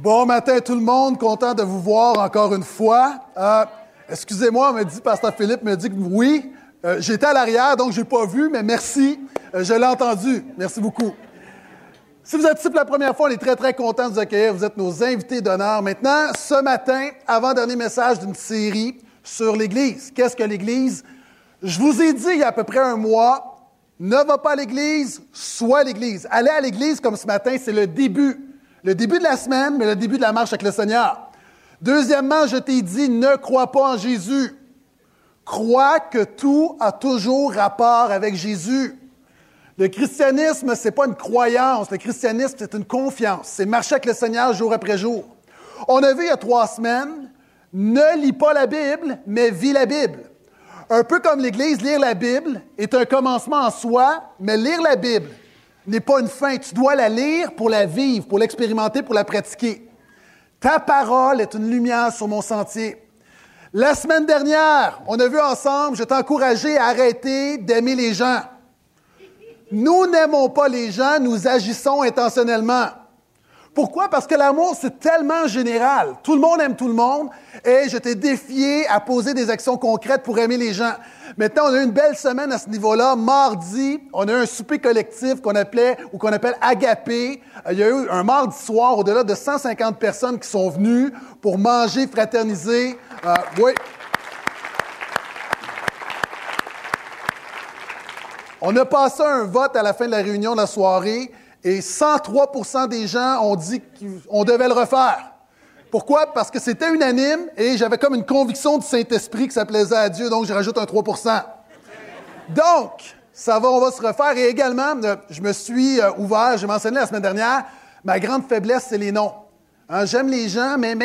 Bon matin tout le monde, content de vous voir encore une fois. Euh, excusez-moi, me dit Pasteur Philippe, me dit que oui. Euh, j'étais à l'arrière, donc j'ai pas vu, mais merci. Euh, je l'ai entendu. Merci beaucoup. Si vous êtes ici pour la première fois, on est très, très content de vous accueillir. Vous êtes nos invités d'honneur. Maintenant, ce matin, avant-dernier message d'une série sur l'Église. Qu'est-ce que l'Église? Je vous ai dit il y a à peu près un mois, ne va pas à l'Église, sois l'Église. Aller à l'Église comme ce matin, c'est le début le début de la semaine, mais le début de la marche avec le Seigneur. Deuxièmement, je t'ai dit, ne crois pas en Jésus. Crois que tout a toujours rapport avec Jésus. Le christianisme, ce n'est pas une croyance. Le christianisme, c'est une confiance. C'est marcher avec le Seigneur jour après jour. On a vu il y a trois semaines, ne lis pas la Bible, mais vis la Bible. Un peu comme l'Église, lire la Bible est un commencement en soi, mais lire la Bible, n'est pas une fin. Tu dois la lire pour la vivre, pour l'expérimenter, pour la pratiquer. Ta parole est une lumière sur mon sentier. La semaine dernière, on a vu ensemble, je t'ai encouragé à arrêter d'aimer les gens. Nous n'aimons pas les gens, nous agissons intentionnellement. Pourquoi? Parce que l'amour, c'est tellement général. Tout le monde aime tout le monde et je t'ai défié à poser des actions concrètes pour aimer les gens. Maintenant, on a eu une belle semaine à ce niveau-là. Mardi, on a eu un souper collectif qu'on appelait ou qu'on appelle Agapé. Il y a eu un mardi soir au-delà de 150 personnes qui sont venues pour manger, fraterniser. Euh, oui. On a passé un vote à la fin de la réunion de la soirée et 103% des gens ont dit qu'on devait le refaire. Pourquoi? Parce que c'était unanime et j'avais comme une conviction du Saint-Esprit que ça plaisait à Dieu, donc je rajoute un 3% Donc, ça va, on va se refaire. Et également, euh, je me suis euh, ouvert, j'ai mentionné la semaine dernière, ma grande faiblesse, c'est les noms. Hein, j'aime les gens, mais,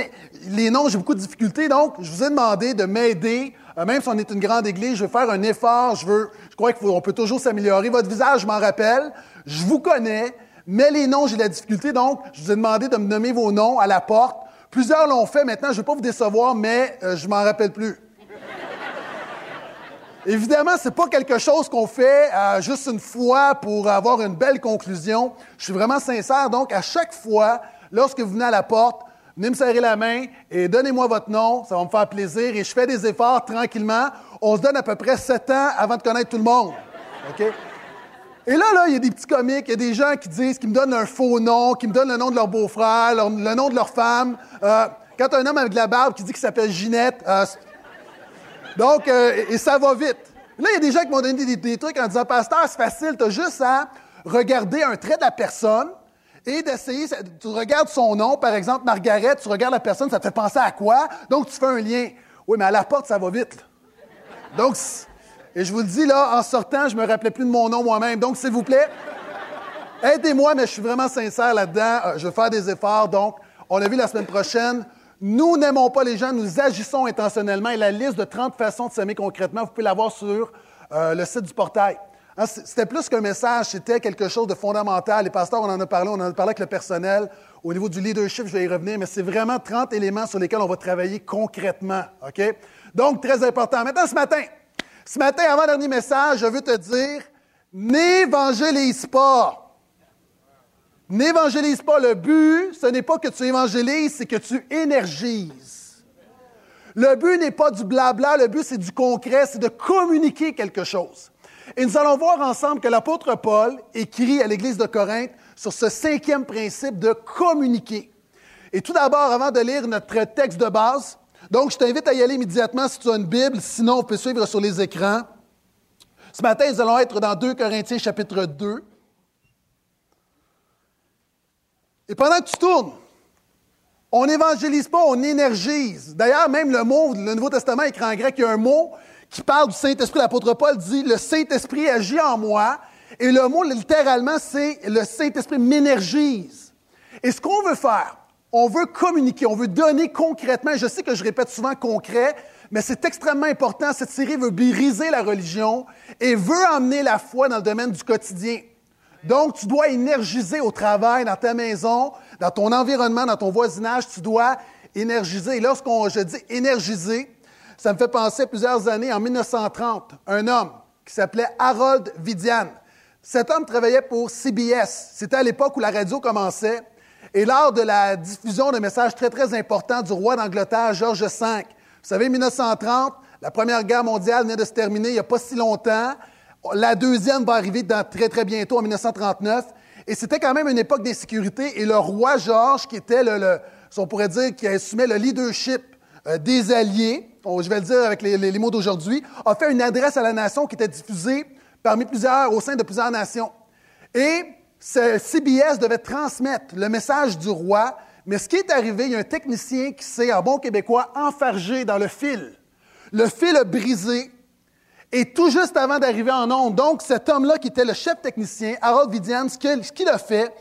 les noms, j'ai beaucoup de difficultés. Donc, je vous ai demandé de m'aider. Euh, même si on est une grande église, je veux faire un effort. Je veux, je crois qu'on peut toujours s'améliorer. Votre visage, je m'en rappelle. Je vous connais, mais les noms, j'ai de la difficulté. Donc, je vous ai demandé de me nommer vos noms à la porte. Plusieurs l'ont fait. Maintenant, je ne vais pas vous décevoir, mais euh, je m'en rappelle plus. Évidemment, ce n'est pas quelque chose qu'on fait euh, juste une fois pour avoir une belle conclusion. Je suis vraiment sincère. Donc, à chaque fois, lorsque vous venez à la porte, venez me serrer la main et donnez-moi votre nom. Ça va me faire plaisir. Et je fais des efforts tranquillement. On se donne à peu près sept ans avant de connaître tout le monde. OK? Et là, là, il y a des petits comiques, il y a des gens qui disent, qui me donnent un faux nom, qui me donnent le nom de leur beau-frère, le nom de leur femme. Euh, quand un homme avec de la barbe qui dit qu'il s'appelle Ginette, euh, donc, euh, et ça va vite. Là, il y a des gens qui m'ont donné des, trucs en disant, Pasteur, c'est facile, tu as juste à regarder un trait de la personne et d'essayer, tu regardes son nom, par exemple, Margaret, tu regardes la personne, ça te fait penser à quoi? Donc, tu fais un lien. Oui, mais à la porte, ça va vite. Donc, et je vous le dis, là, en sortant, je ne me rappelais plus de mon nom moi-même. Donc, s'il vous plaît, aidez-moi, mais je suis vraiment sincère là-dedans. Euh, je vais faire des efforts. Donc, on a vu la semaine prochaine. Nous n'aimons pas les gens, nous agissons intentionnellement. Et la liste de 30 façons de s'aimer concrètement, vous pouvez la voir sur euh, le site du portail. Hein, c'était plus qu'un message, c'était quelque chose de fondamental. Les pasteurs, on en a parlé, on en a parlé avec le personnel. Au niveau du leadership, je vais y revenir, mais c'est vraiment 30 éléments sur lesquels on va travailler concrètement. OK? Donc, très important. Maintenant, ce matin, ce matin, avant dernier message, je veux te dire, n'évangélise pas. N'évangélise pas. Le but, ce n'est pas que tu évangélises, c'est que tu énergises. Le but n'est pas du blabla, le but c'est du concret, c'est de communiquer quelque chose. Et nous allons voir ensemble que l'apôtre Paul écrit à l'Église de Corinthe sur ce cinquième principe de communiquer. Et tout d'abord, avant de lire notre texte de base, donc, je t'invite à y aller immédiatement si tu as une Bible, sinon on peut suivre sur les écrans. Ce matin, nous allons être dans 2 Corinthiens chapitre 2. Et pendant que tu tournes, on n'évangélise pas, on énergise. D'ailleurs, même le mot, le Nouveau Testament écrit en grec, il y a un mot qui parle du Saint-Esprit. L'apôtre Paul dit, le Saint-Esprit agit en moi. Et le mot, littéralement, c'est le Saint-Esprit m'énergise. Et ce qu'on veut faire, on veut communiquer, on veut donner concrètement. Je sais que je répète souvent concret, mais c'est extrêmement important. Cette série veut briser la religion et veut emmener la foi dans le domaine du quotidien. Donc, tu dois énergiser au travail, dans ta maison, dans ton environnement, dans ton voisinage, tu dois énergiser. Et lorsqu'on je dis énergiser, ça me fait penser à plusieurs années, en 1930, un homme qui s'appelait Harold Vidian. Cet homme travaillait pour CBS. C'était à l'époque où la radio commençait. Et lors de la diffusion d'un message très, très important du roi d'Angleterre, George V, vous savez, 1930, la Première Guerre mondiale venait de se terminer il n'y a pas si longtemps. La deuxième va arriver très, très bientôt, en 1939. Et c'était quand même une époque d'insécurité. Et le roi Georges, qui était le, on pourrait dire, qui assumait le leadership euh, des Alliés, je vais le dire avec les, les mots d'aujourd'hui, a fait une adresse à la nation qui était diffusée parmi plusieurs, au sein de plusieurs nations. Et CBS devait transmettre le message du roi, mais ce qui est arrivé, il y a un technicien qui s'est, en bon québécois, enfargé dans le fil. Le fil a brisé, et tout juste avant d'arriver en onde, donc cet homme-là qui était le chef technicien, Harold Vidian, ce qu'il a fait,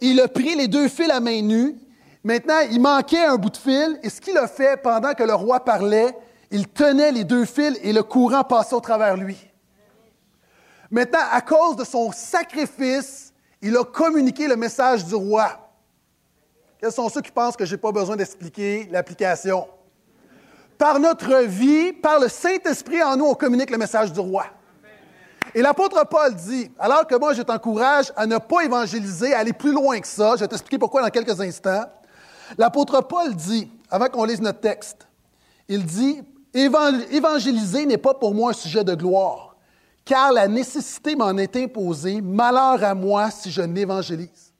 il a pris les deux fils à main nue. Maintenant, il manquait un bout de fil, et ce qu'il a fait pendant que le roi parlait, il tenait les deux fils et le courant passait au travers lui. Maintenant, à cause de son sacrifice, il a communiqué le message du roi. Quels sont ceux qui pensent que je n'ai pas besoin d'expliquer l'application? Par notre vie, par le Saint-Esprit en nous, on communique le message du roi. Et l'apôtre Paul dit, alors que moi je t'encourage à ne pas évangéliser, à aller plus loin que ça, je vais t'expliquer pourquoi dans quelques instants. L'apôtre Paul dit, avant qu'on lise notre texte, il dit, évangéliser n'est pas pour moi un sujet de gloire car la nécessité m'en est imposée, malheur à moi si je n'évangélise.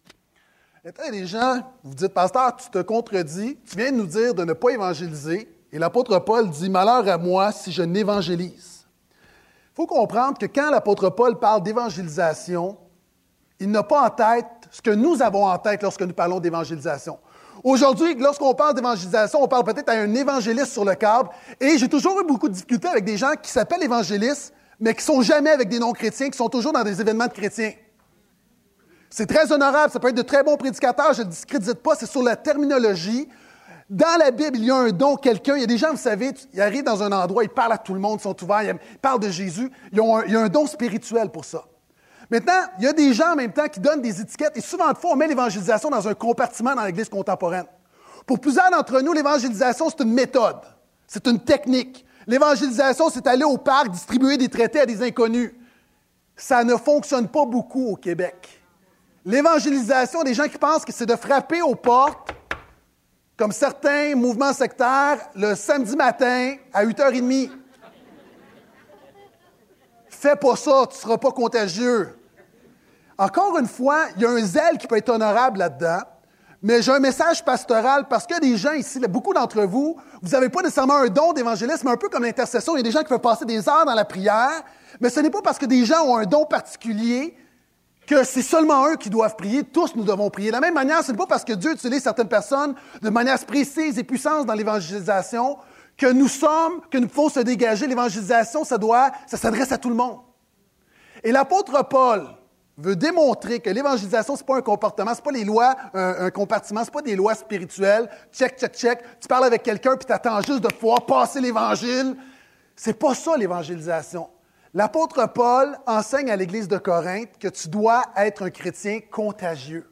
A des gens, vous dites, pasteur, tu te contredis, tu viens de nous dire de ne pas évangéliser, et l'apôtre Paul dit, malheur à moi si je n'évangélise. Il faut comprendre que quand l'apôtre Paul parle d'évangélisation, il n'a pas en tête ce que nous avons en tête lorsque nous parlons d'évangélisation. Aujourd'hui, lorsqu'on parle d'évangélisation, on parle peut-être à un évangéliste sur le câble, et j'ai toujours eu beaucoup de difficultés avec des gens qui s'appellent évangélistes, mais qui sont jamais avec des non-chrétiens, qui sont toujours dans des événements de chrétiens. C'est très honorable, ça peut être de très bons prédicateurs, je ne discrédite pas, c'est sur la terminologie. Dans la Bible, il y a un don, quelqu'un, il y a des gens, vous savez, ils arrivent dans un endroit, ils parlent à tout le monde, ils sont ouverts, ils parlent de Jésus, il y a un don spirituel pour ça. Maintenant, il y a des gens en même temps qui donnent des étiquettes, et souvent de fois, on met l'évangélisation dans un compartiment dans l'Église contemporaine. Pour plusieurs d'entre nous, l'évangélisation, c'est une méthode, c'est une technique. L'évangélisation, c'est aller au parc distribuer des traités à des inconnus. Ça ne fonctionne pas beaucoup au Québec. L'évangélisation, des gens qui pensent que c'est de frapper aux portes, comme certains mouvements sectaires, le samedi matin à 8h30. Fais pas ça, tu ne seras pas contagieux. Encore une fois, il y a un zèle qui peut être honorable là-dedans. Mais j'ai un message pastoral parce que des gens ici, beaucoup d'entre vous, vous n'avez pas nécessairement un don d'évangélisme, un peu comme l'intercession. Il y a des gens qui peuvent passer des heures dans la prière, mais ce n'est pas parce que des gens ont un don particulier que c'est seulement eux qui doivent prier. Tous nous devons prier. De la même manière, ce n'est pas parce que Dieu utilise certaines personnes de manière précise et puissante dans l'évangélisation que nous sommes, que nous pouvons se dégager. L'évangélisation, ça doit, ça s'adresse à tout le monde. Et l'apôtre Paul, veut démontrer que l'évangélisation, ce n'est pas un comportement, ce n'est pas les lois, un, compartiment, ce n'est pas des lois spirituelles. Check, check, check. Tu parles avec quelqu'un puis tu attends juste de pouvoir passer l'évangile. C'est pas ça l'évangélisation. L'apôtre Paul enseigne à l'Église de Corinthe que tu dois être un chrétien contagieux.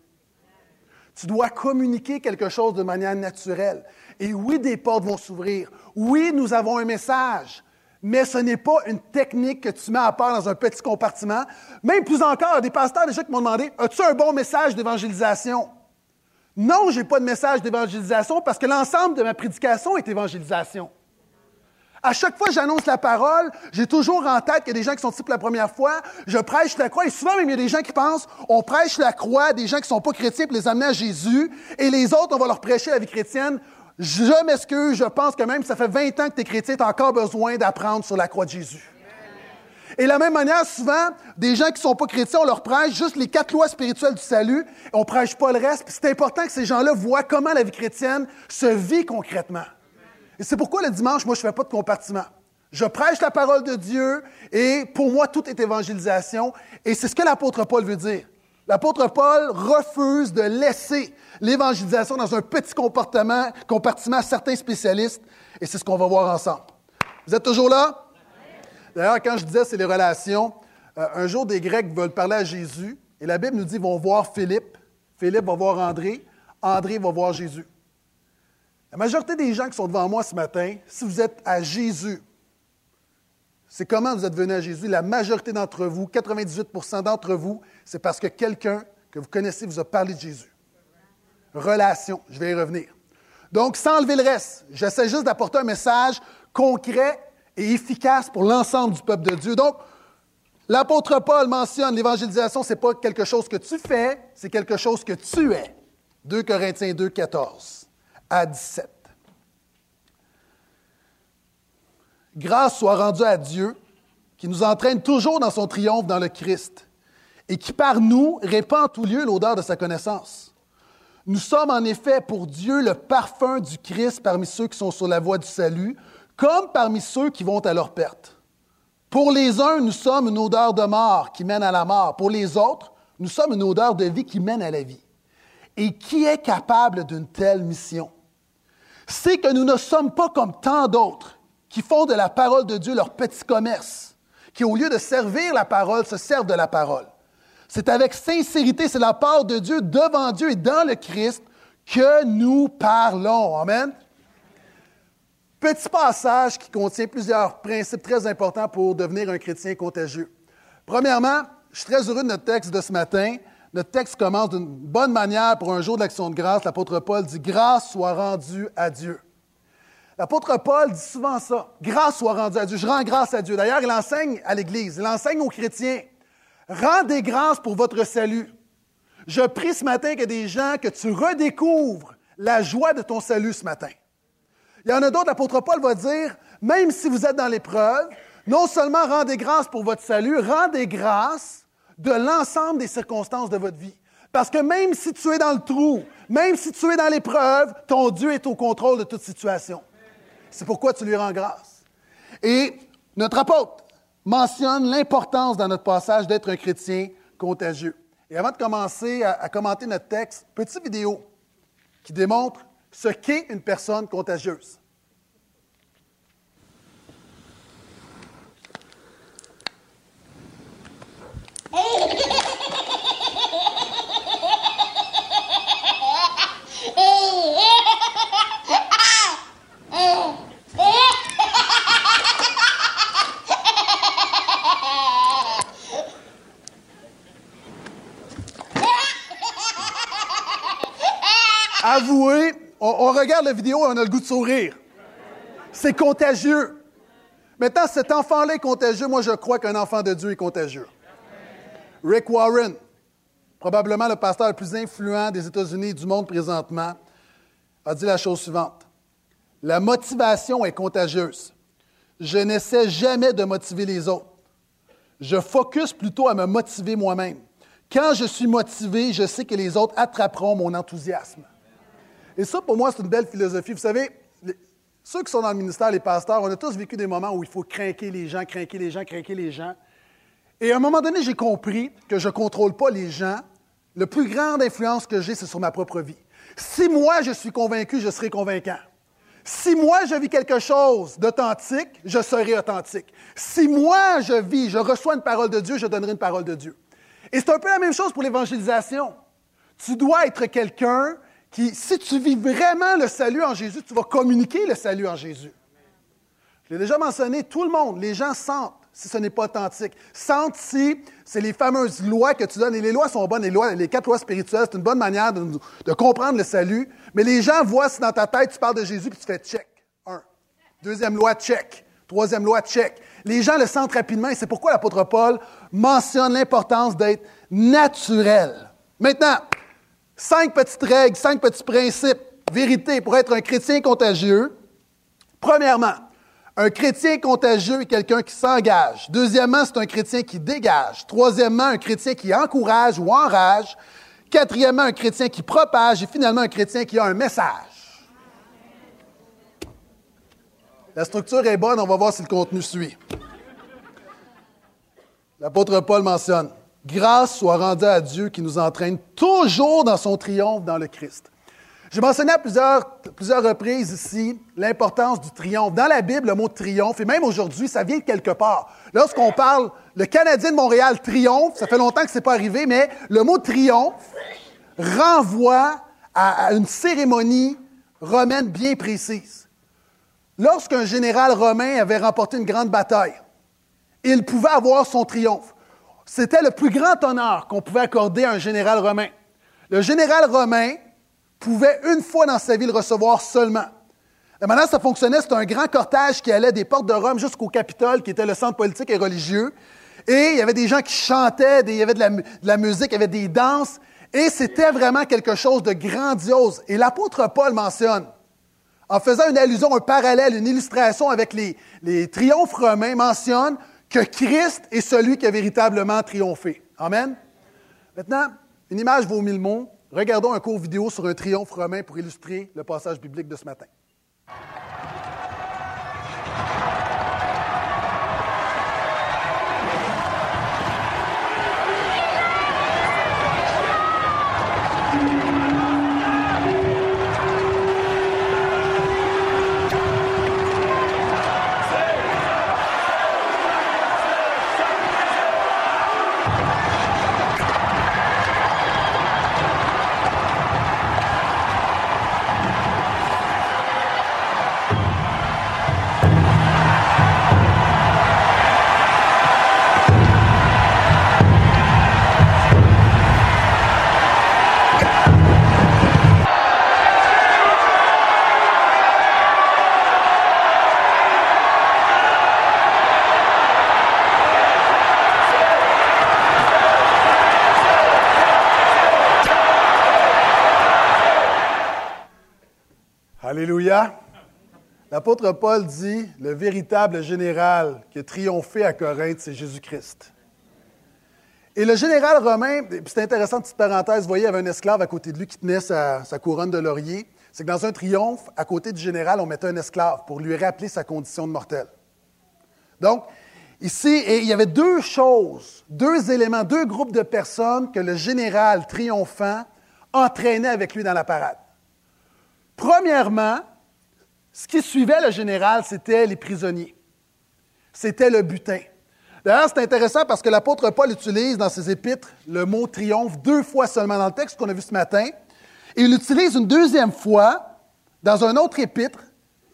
Tu dois communiquer quelque chose de manière naturelle. Et oui, des portes vont s'ouvrir. Oui, nous avons un message mais ce n'est pas une technique que tu mets à part dans un petit compartiment. Même plus encore, des pasteurs déjà qui m'ont demandé As-tu un bon message d'évangélisation? Non, je n'ai pas de message d'évangélisation parce que l'ensemble de ma prédication est évangélisation. À chaque fois que j'annonce la parole, j'ai toujours en tête qu'il y a des gens qui sont ici pour la première fois, je prêche la croix, et souvent même il y a des gens qui pensent, on prêche la croix des gens qui ne sont pas chrétiens pour les amener à Jésus, et les autres, on va leur prêcher la vie chrétienne. Je m'excuse, je pense que même ça fait 20 ans que tu es chrétien, tu as encore besoin d'apprendre sur la croix de Jésus. Et de la même manière, souvent, des gens qui ne sont pas chrétiens, on leur prêche juste les quatre lois spirituelles du salut, et on ne prêche pas le reste. c'est important que ces gens-là voient comment la vie chrétienne se vit concrètement. Et c'est pourquoi le dimanche, moi, je ne fais pas de compartiment. Je prêche la parole de Dieu, et pour moi, tout est évangélisation. Et c'est ce que l'apôtre Paul veut dire. L'apôtre Paul refuse de laisser l'évangélisation dans un petit comportement, compartiment à certains spécialistes, et c'est ce qu'on va voir ensemble. Vous êtes toujours là? D'ailleurs, quand je disais c'est les relations, euh, un jour des Grecs veulent parler à Jésus, et la Bible nous dit qu'ils vont voir Philippe, Philippe va voir André, André va voir Jésus. La majorité des gens qui sont devant moi ce matin, si vous êtes à Jésus, c'est comment vous êtes venus à Jésus. La majorité d'entre vous, 98% d'entre vous, c'est parce que quelqu'un que vous connaissez vous a parlé de Jésus. relation. Je vais y revenir. Donc, sans enlever le reste, j'essaie juste d'apporter un message concret et efficace pour l'ensemble du peuple de Dieu. Donc, l'apôtre Paul mentionne l'évangélisation, ce n'est pas quelque chose que tu fais, c'est quelque chose que tu es. 2 Corinthiens 2, 14 à 17. Grâce soit rendue à Dieu, qui nous entraîne toujours dans son triomphe dans le Christ, et qui par nous répand en tout lieu l'odeur de sa connaissance. Nous sommes en effet pour Dieu le parfum du Christ parmi ceux qui sont sur la voie du salut, comme parmi ceux qui vont à leur perte. Pour les uns, nous sommes une odeur de mort qui mène à la mort. Pour les autres, nous sommes une odeur de vie qui mène à la vie. Et qui est capable d'une telle mission? C'est que nous ne sommes pas comme tant d'autres qui font de la parole de Dieu leur petit commerce, qui au lieu de servir la parole, se servent de la parole. C'est avec sincérité, c'est la part de Dieu devant Dieu et dans le Christ que nous parlons. Amen. Petit passage qui contient plusieurs principes très importants pour devenir un chrétien contagieux. Premièrement, je suis très heureux de notre texte de ce matin. Notre texte commence d'une bonne manière pour un jour de l'action de grâce. L'apôtre Paul dit Grâce soit rendue à Dieu. L'apôtre Paul dit souvent ça Grâce soit rendue à Dieu. Je rends grâce à Dieu. D'ailleurs, il enseigne à l'Église, il enseigne aux chrétiens Rendez grâce pour votre salut. Je prie ce matin a des gens que tu redécouvres la joie de ton salut ce matin. Il y en a d'autres, l'apôtre Paul va dire, même si vous êtes dans l'épreuve, non seulement rendez grâce pour votre salut, rendez grâce de l'ensemble des circonstances de votre vie. Parce que même si tu es dans le trou, même si tu es dans l'épreuve, ton Dieu est au contrôle de toute situation. C'est pourquoi tu lui rends grâce. Et notre apôtre, mentionne l'importance dans notre passage d'être un chrétien contagieux. Et avant de commencer à, commenter notre texte, petite vidéo qui démontre ce qu'est une personne contagieuse. avouez, on, regarde la vidéo et on a le goût de sourire. C'est contagieux. Maintenant, cet enfant-là est contagieux. Moi, je crois qu'un enfant de Dieu est contagieux. Rick Warren, probablement le pasteur le plus influent des États-Unis et du monde présentement, a dit la chose suivante. La motivation est contagieuse. Je n'essaie jamais de motiver les autres. Je focus plutôt à me motiver moi-même. Quand je suis motivé, je sais que les autres attraperont mon enthousiasme. Et ça, pour moi, c'est une belle philosophie. Vous savez, ceux qui sont dans le ministère, les pasteurs, on a tous vécu des moments où il faut craquer les gens, craquer les gens, craquer les gens. Et à un moment donné, j'ai compris que je ne contrôle pas les gens. Le plus grande influence que j'ai, c'est sur ma propre vie. Si moi, je suis convaincu, je serai convaincant. Si moi, je vis quelque chose d'authentique, je serai authentique. Si moi, je vis, je reçois une parole de Dieu, je donnerai une parole de Dieu. Et c'est un peu la même chose pour l'évangélisation. Tu dois être quelqu'un si tu vis vraiment le salut en Jésus, tu vas communiquer le salut en Jésus. Je l'ai déjà mentionné, tout le monde, les gens sentent si ce n'est pas authentique. Sentent si c'est les fameuses lois que tu donnes. Et les lois sont bonnes, les, les quatre lois spirituelles, c'est une bonne manière de, de, comprendre le salut. Mais les gens voient si dans ta tête tu parles de Jésus puis tu fais check. Un. Deuxième loi, check. Troisième loi, check. Les gens le sentent rapidement et c'est pourquoi l'apôtre Paul mentionne l'importance d'être naturel. Maintenant, Cinq petites règles, cinq petits principes, vérité pour être un chrétien contagieux. Premièrement, un chrétien contagieux est quelqu'un qui s'engage. Deuxièmement, c'est un chrétien qui dégage. Troisièmement, un chrétien qui encourage ou enrage. Quatrièmement, un chrétien qui propage. Et finalement, un chrétien qui a un message. La structure est bonne, on va voir si le contenu suit. L'apôtre Paul mentionne Grâce soit rendue à Dieu qui nous entraîne toujours dans son triomphe dans le Christ. J'ai mentionné à plusieurs, reprises ici l'importance du triomphe. Dans la Bible, le mot triomphe, et même aujourd'hui, ça vient de quelque part. Lorsqu'on parle, le Canadien de Montréal triomphe, ça fait longtemps que ce n'est pas arrivé, mais le mot triomphe renvoie à une cérémonie romaine bien précise. Lorsqu'un général romain avait remporté une grande bataille, il pouvait avoir son triomphe. C'était le plus grand honneur qu'on pouvait accorder à un général romain. Le général romain pouvait une fois dans sa vie le recevoir seulement. La manière ça fonctionnait, c'était un grand cortège qui allait des portes de Rome jusqu'au Capitole, qui était le centre politique et religieux. Et il y avait des gens qui chantaient, il y avait de la, de la musique, il y avait des danses. Et c'était vraiment quelque chose de grandiose. Et l'apôtre Paul mentionne, en faisant une allusion, un parallèle, une illustration avec les, les triomphes romains, mentionne que Christ est celui qui a véritablement triomphé. Amen. Maintenant, une image vaut mille mots. Regardons un court vidéo sur un triomphe romain pour illustrer le passage biblique de ce matin. L'apôtre Paul dit, le véritable général qui a triomphé à Corinthe, c'est Jésus-Christ. Et le général romain, c'est intéressant, petite parenthèse, vous voyez, il y avait un esclave à côté de lui qui tenait sa, sa couronne de laurier. C'est que dans un triomphe, à côté du général, on mettait un esclave pour lui rappeler sa condition de mortel. Donc, ici, il y avait deux choses, deux éléments, deux groupes de personnes que le général triomphant entraînait avec lui dans la parade. Premièrement, ce qui suivait le général, c'était les prisonniers. C'était le butin. D'ailleurs, c'est intéressant parce que l'apôtre Paul utilise dans ses épîtres le mot triomphe deux fois seulement dans le texte qu'on a vu ce matin. Et il l'utilise une deuxième fois dans un autre épître,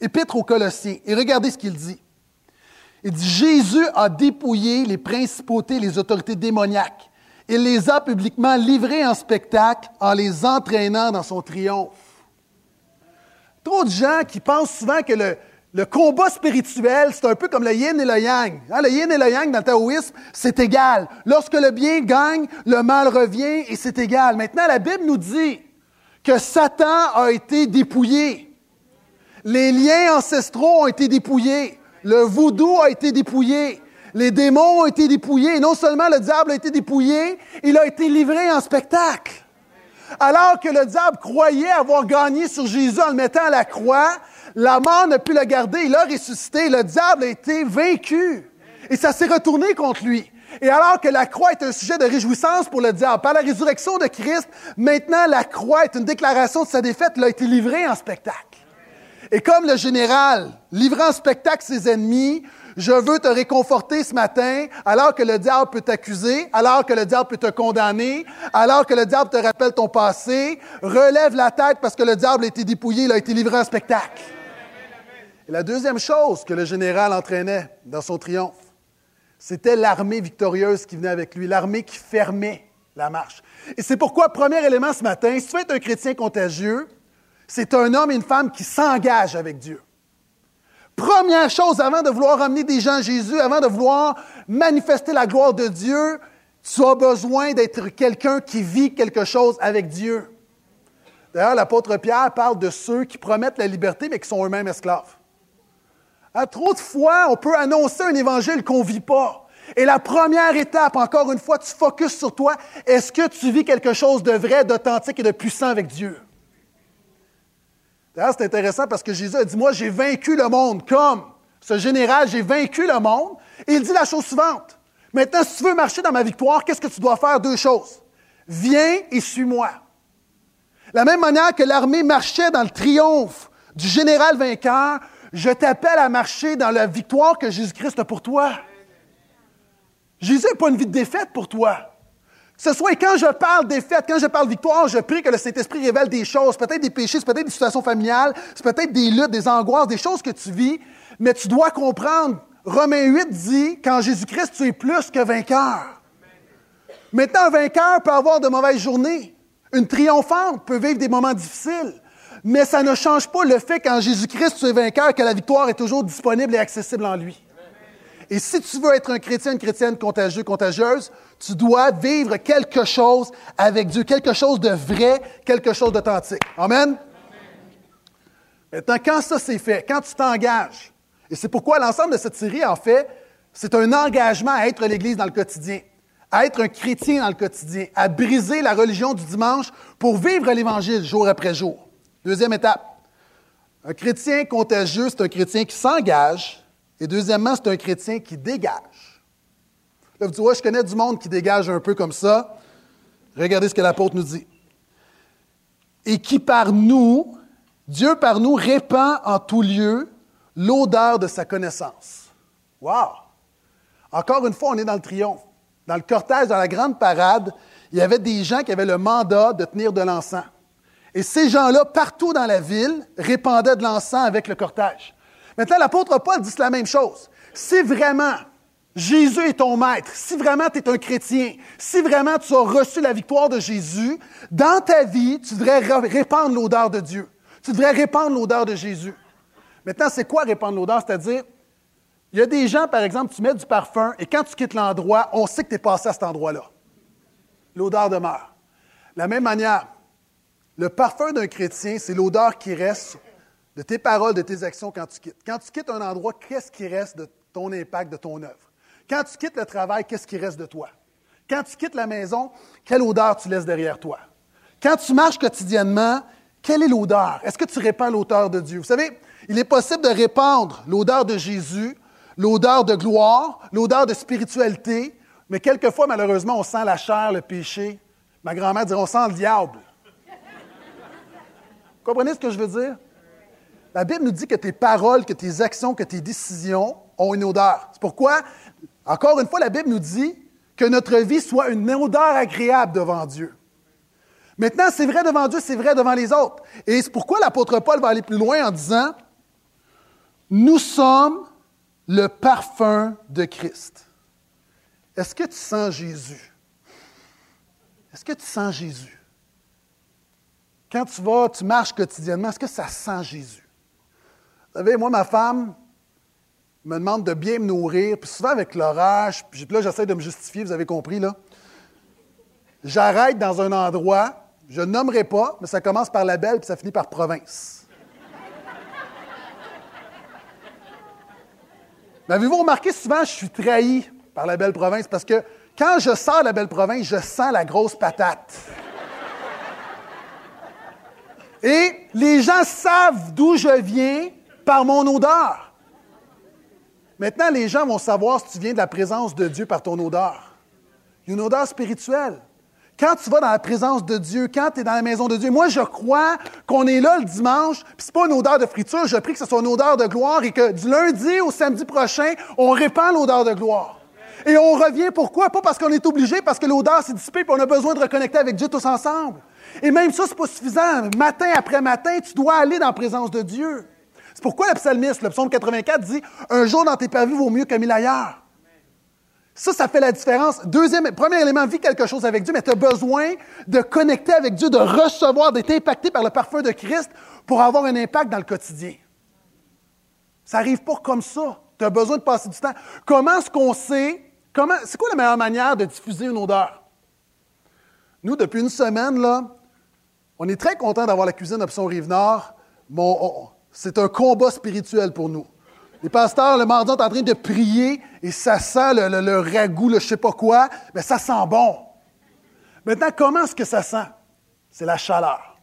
épître aux Colossiens. Et regardez ce qu'il dit. Il dit Jésus a dépouillé les principautés, les autorités démoniaques. Il les a publiquement livrées en spectacle en les entraînant dans son triomphe. Trop de gens qui pensent souvent que le, combat spirituel, c'est un peu comme le yin et le yang. Hein, le yin et le yang dans le taoïsme, c'est égal. Lorsque le bien gagne, le mal revient et c'est égal. Maintenant, la Bible nous dit que Satan a été dépouillé. Les liens ancestraux ont été dépouillés. Le voodoo a été dépouillé. Les démons ont été dépouillés. Et non seulement le diable a été dépouillé, il a été livré en spectacle. Alors que le diable croyait avoir gagné sur Jésus en le mettant à la croix, la mort n'a pu le garder, il a ressuscité, le diable a été vaincu. Et ça s'est retourné contre lui. Et alors que la croix est un sujet de réjouissance pour le diable, par la résurrection de Christ, maintenant la croix est une déclaration de sa défaite, il a été livré en spectacle. Et comme le général livrant en spectacle ses ennemis, je veux te réconforter ce matin, alors que le diable peut t'accuser, alors que le diable peut te condamner, alors que le diable te rappelle ton passé. Relève la tête parce que le diable a été dépouillé, il a été livré en spectacle. La deuxième chose que le général entraînait dans son triomphe, c'était l'armée victorieuse qui venait avec lui, l'armée qui fermait la marche. Et c'est pourquoi, premier élément ce matin, si tu es un chrétien contagieux, c'est un homme et une femme qui s'engagent avec Dieu. Première chose, avant de vouloir amener des gens à Jésus, avant de vouloir manifester la gloire de Dieu, tu as besoin d'être quelqu'un qui vit quelque chose avec Dieu. D'ailleurs, l'apôtre Pierre parle de ceux qui promettent la liberté, mais qui sont eux-mêmes esclaves. À trop de fois, on peut annoncer un évangile qu'on ne vit pas. Et la première étape, encore une fois, tu focuses sur toi. Est-ce que tu vis quelque chose de vrai, d'authentique et de puissant avec Dieu? C'est intéressant parce que Jésus a dit, moi, j'ai vaincu le monde comme ce général, j'ai vaincu le monde. Et il dit la chose suivante. Maintenant, si tu veux marcher dans ma victoire, qu'est-ce que tu dois faire? Deux choses. Viens et suis-moi. La même manière que l'armée marchait dans le triomphe du général vainqueur, je t'appelle à marcher dans la victoire que Jésus-Christ a pour toi. Jésus n'a pas une vie de défaite pour toi. Ce soit quand je parle des quand je parle victoire, je prie que le Saint-Esprit révèle des choses, peut-être des péchés, peut-être des situations familiales, c'est peut-être des luttes, des angoisses, des choses que tu vis, mais tu dois comprendre. Romains 8 dit qu'en Jésus-Christ, tu es plus que vainqueur. Maintenant, un vainqueur peut avoir de mauvaises journées. Une triomphante peut vivre des moments difficiles, mais ça ne change pas le fait qu'en Jésus-Christ, tu es vainqueur, que la victoire est toujours disponible et accessible en lui. Et si tu veux être un chrétien, une chrétienne contagieux, contagieuse, tu dois vivre quelque chose avec Dieu, quelque chose de vrai, quelque chose d'authentique. Amen? Maintenant, quand ça c'est fait, quand tu t'engages, et c'est pourquoi l'ensemble de cette série, en fait, c'est un engagement à être l'Église dans le quotidien, à être un chrétien dans le quotidien, à briser la religion du dimanche pour vivre l'Évangile jour après jour. Deuxième étape. Un chrétien contagieux, c'est un chrétien qui s'engage. Et deuxièmement, c'est un chrétien qui dégage. Là, vous dites, ouais, je connais du monde qui dégage un peu comme ça. Regardez ce que l'apôtre nous dit. Et qui par nous, Dieu par nous répand en tout lieu l'odeur de sa connaissance. Wow! Encore une fois, on est dans le triomphe. Dans le cortège, dans la grande parade, il y avait des gens qui avaient le mandat de tenir de l'encens. Et ces gens-là, partout dans la ville, répandaient de l'encens avec le cortège. Maintenant, l'apôtre Paul dit la même chose. Si vraiment Jésus est ton maître, si vraiment tu es un chrétien, si vraiment tu as reçu la victoire de Jésus, dans ta vie, tu devrais répandre l'odeur de Dieu. Tu devrais répandre l'odeur de Jésus. Maintenant, c'est quoi répandre l'odeur? C'est-à-dire, il y a des gens, par exemple, tu mets du parfum et quand tu quittes l'endroit, on sait que tu es passé à cet endroit-là. L'odeur demeure. De la même manière, le parfum d'un chrétien, c'est l'odeur qui reste de tes paroles, de tes actions quand tu quittes. Quand tu quittes un endroit, qu'est-ce qui reste de ton impact, de ton œuvre? Quand tu quittes le travail, qu'est-ce qui reste de toi? Quand tu quittes la maison, quelle odeur tu laisses derrière toi? Quand tu marches quotidiennement, quelle est l'odeur? Est-ce que tu répands l'odeur de Dieu? Vous savez, il est possible de répandre l'odeur de Jésus, l'odeur de gloire, l'odeur de spiritualité, mais quelquefois, malheureusement, on sent la chair, le péché. Ma grand-mère dirait, on sent le diable. Vous comprenez ce que je veux dire? La Bible nous dit que tes paroles, que tes actions, que tes décisions ont une odeur. C'est pourquoi, encore une fois, la Bible nous dit que notre vie soit une odeur agréable devant Dieu. Maintenant, c'est vrai devant Dieu, c'est vrai devant les autres. Et c'est pourquoi l'apôtre Paul va aller plus loin en disant, nous sommes le parfum de Christ. Est-ce que tu sens Jésus? Est-ce que tu sens Jésus? Quand tu vas, tu marches quotidiennement, est-ce que ça sent Jésus? Vous savez, moi, ma femme me demande de bien me nourrir, puis souvent avec l'orage, puis là, j'essaie de me justifier, vous avez compris, là. J'arrête dans un endroit, je nommerai pas, mais ça commence par la belle, puis ça finit par province. Mais avez-vous remarqué, souvent, je suis trahi par la belle province, parce que quand je sors la belle province, je sens la grosse patate. Et les gens savent d'où je viens par mon odeur. Maintenant, les gens vont savoir si tu viens de la présence de Dieu par ton odeur. Il y a une odeur spirituelle. Quand tu vas dans la présence de Dieu, quand tu es dans la maison de Dieu, moi je crois qu'on est là le dimanche, puis c'est pas une odeur de friture, je prie que ce soit une odeur de gloire et que du lundi au samedi prochain, on répand l'odeur de gloire. Et on revient pourquoi? Pas parce qu'on est obligé, parce que l'odeur s'est dissipée et on a besoin de reconnecter avec Dieu tous ensemble. Et même ça, c'est pas suffisant. Matin après matin, tu dois aller dans la présence de Dieu. C'est pourquoi le psalmiste, le psaume 84, dit Un jour dans tes parvis vaut mieux que mille ailleurs. Ça, ça fait la différence. Deuxième, premier élément, vis quelque chose avec Dieu, mais tu as besoin de connecter avec Dieu, de recevoir, d'être impacté par le parfum de Christ pour avoir un impact dans le quotidien. Ça n'arrive pas comme ça. Tu as besoin de passer du temps. Comment est-ce qu'on sait, comment, c'est quoi la meilleure manière de diffuser une odeur? Nous, depuis une semaine, là, on est très content d'avoir la cuisine Option Rive-Nord. C'est un combat spirituel pour nous. Les pasteurs, le mardi, sont en train de prier et ça sent le, ragoût, le je sais pas quoi, mais ça sent bon. Maintenant, comment est-ce que ça sent? C'est la chaleur.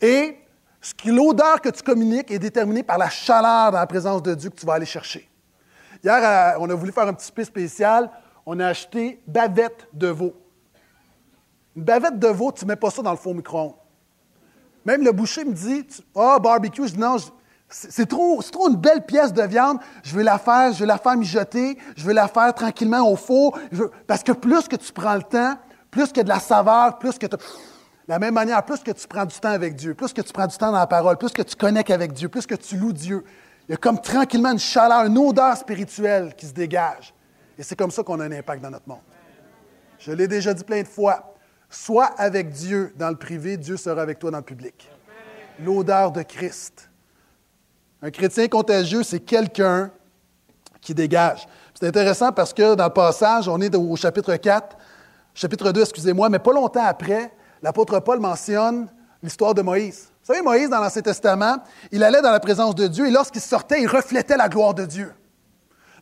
Et l'odeur que tu communiques est déterminée par la chaleur dans la présence de Dieu que tu vas aller chercher. Hier, on a voulu faire un petit spécial. On a acheté bavette de veau. Une bavette de veau, tu ne mets pas ça dans le four micro-ondes. Même le boucher me dit Ah, barbecue, je dis non, c'est trop, trop une belle pièce de viande, je vais la faire, je vais la faire mijoter, je vais la faire tranquillement au four. parce que plus que tu prends le temps, plus que de la saveur, plus que tu. De la même manière, plus que tu prends du temps avec Dieu, plus que tu prends du temps dans la parole, plus que tu connectes avec Dieu, plus que tu loues Dieu, il y a comme tranquillement une chaleur, une odeur spirituelle qui se dégage. Et c'est comme ça qu'on a un impact dans notre monde. Je l'ai déjà dit plein de fois. Sois avec Dieu dans le privé, Dieu sera avec toi dans le public. L'odeur de Christ. Un chrétien contagieux, c'est quelqu'un qui dégage. C'est intéressant parce que dans le passage, on est au chapitre 4, chapitre 2, excusez-moi, mais pas longtemps après, l'apôtre Paul mentionne l'histoire de Moïse. Vous savez, Moïse, dans l'Ancien Testament, il allait dans la présence de Dieu et lorsqu'il sortait, il reflétait la gloire de Dieu.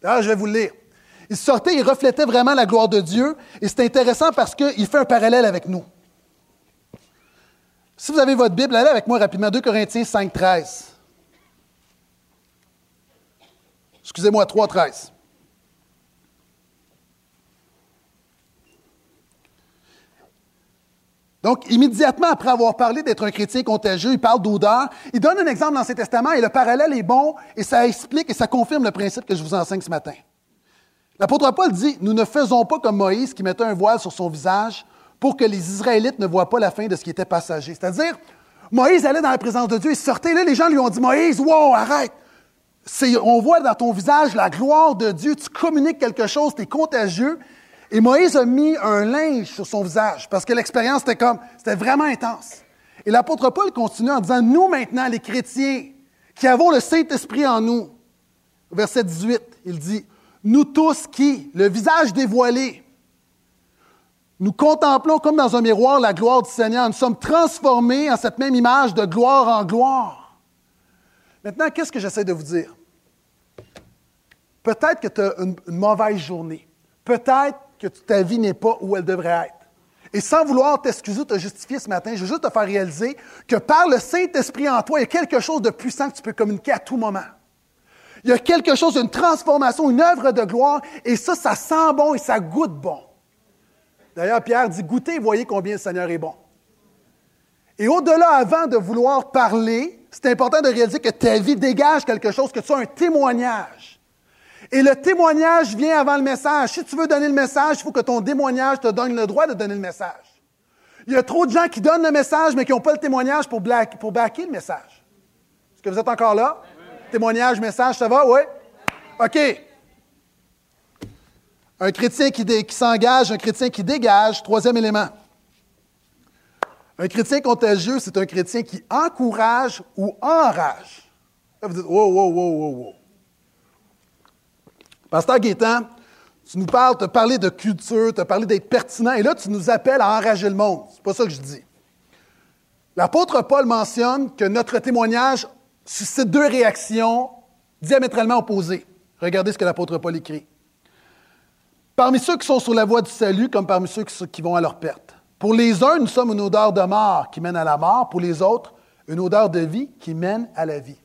D'ailleurs, je vais vous le lire. Il sortait, il reflétait vraiment la gloire de Dieu et c'est intéressant parce qu'il fait un parallèle avec nous. Si vous avez votre Bible, allez avec moi rapidement, 2 Corinthiens 5, 13. Excusez-moi, 3, 13. Donc, immédiatement après avoir parlé d'être un chrétien contagieux, il parle d'odeur. Il donne un exemple dans ses testaments et le parallèle est bon et ça explique et ça confirme le principe que je vous enseigne ce matin. L'apôtre Paul dit, nous ne faisons pas comme Moïse qui mettait un voile sur son visage pour que les Israélites ne voient pas la fin de ce qui était passager. C'est-à-dire, Moïse allait dans la présence de Dieu, il sortait, là les gens lui ont dit, Moïse, wow, arrête. On voit dans ton visage la gloire de Dieu, tu communiques quelque chose, tu es contagieux. Et Moïse a mis un linge sur son visage parce que l'expérience était comme, c'était vraiment intense. Et l'apôtre Paul continue en disant, nous maintenant, les chrétiens, qui avons le Saint-Esprit en nous, verset 18, il dit, nous tous qui, le visage dévoilé, nous contemplons comme dans un miroir la gloire du Seigneur. Nous sommes transformés en cette même image de gloire en gloire. Maintenant, qu'est-ce que j'essaie de vous dire? Peut-être que tu as une, mauvaise journée. Peut-être que ta vie n'est pas où elle devrait être. Et sans vouloir t'excuser te justifier ce matin, je veux juste te faire réaliser que par le Saint-Esprit en toi, il y a quelque chose de puissant que tu peux communiquer à tout moment. Il y a quelque chose, une transformation, une œuvre de gloire, et ça, ça sent bon et ça goûte bon. D'ailleurs, Pierre dit, goûtez voyez combien le Seigneur est bon. Et au-delà, avant de vouloir parler, c'est important de réaliser que ta vie dégage quelque chose, que tu as un témoignage. Et le témoignage vient avant le message. Si tu veux donner le message, il faut que ton témoignage te donne le droit de donner le message. Il y a trop de gens qui donnent le message, mais qui n'ont pas le témoignage pour, pour backer le message. Est-ce que vous êtes encore là? Témoignage, message, ça va? Oui? OK. Un chrétien qui, qui s'engage, un chrétien qui dégage. Troisième élément. Un chrétien contagieux, c'est un chrétien qui encourage ou enrage. Là, vous dites, wow, wow, wow, wow, wow. Pasteur Gaétan, tu nous parles, tu as parlé de culture, tu as parlé d'être pertinent, et là, tu nous appelles à enrager le monde. C'est pas ça que je dis. L'apôtre Paul mentionne que notre témoignage suscite deux réactions diamétralement opposées. Regardez ce que l'apôtre Paul écrit. Parmi ceux qui sont sur la voie du salut, comme parmi ceux qui vont à leur perte. Pour les uns, nous sommes une odeur de mort qui mène à la mort. Pour les autres, une odeur de vie qui mène à la vie.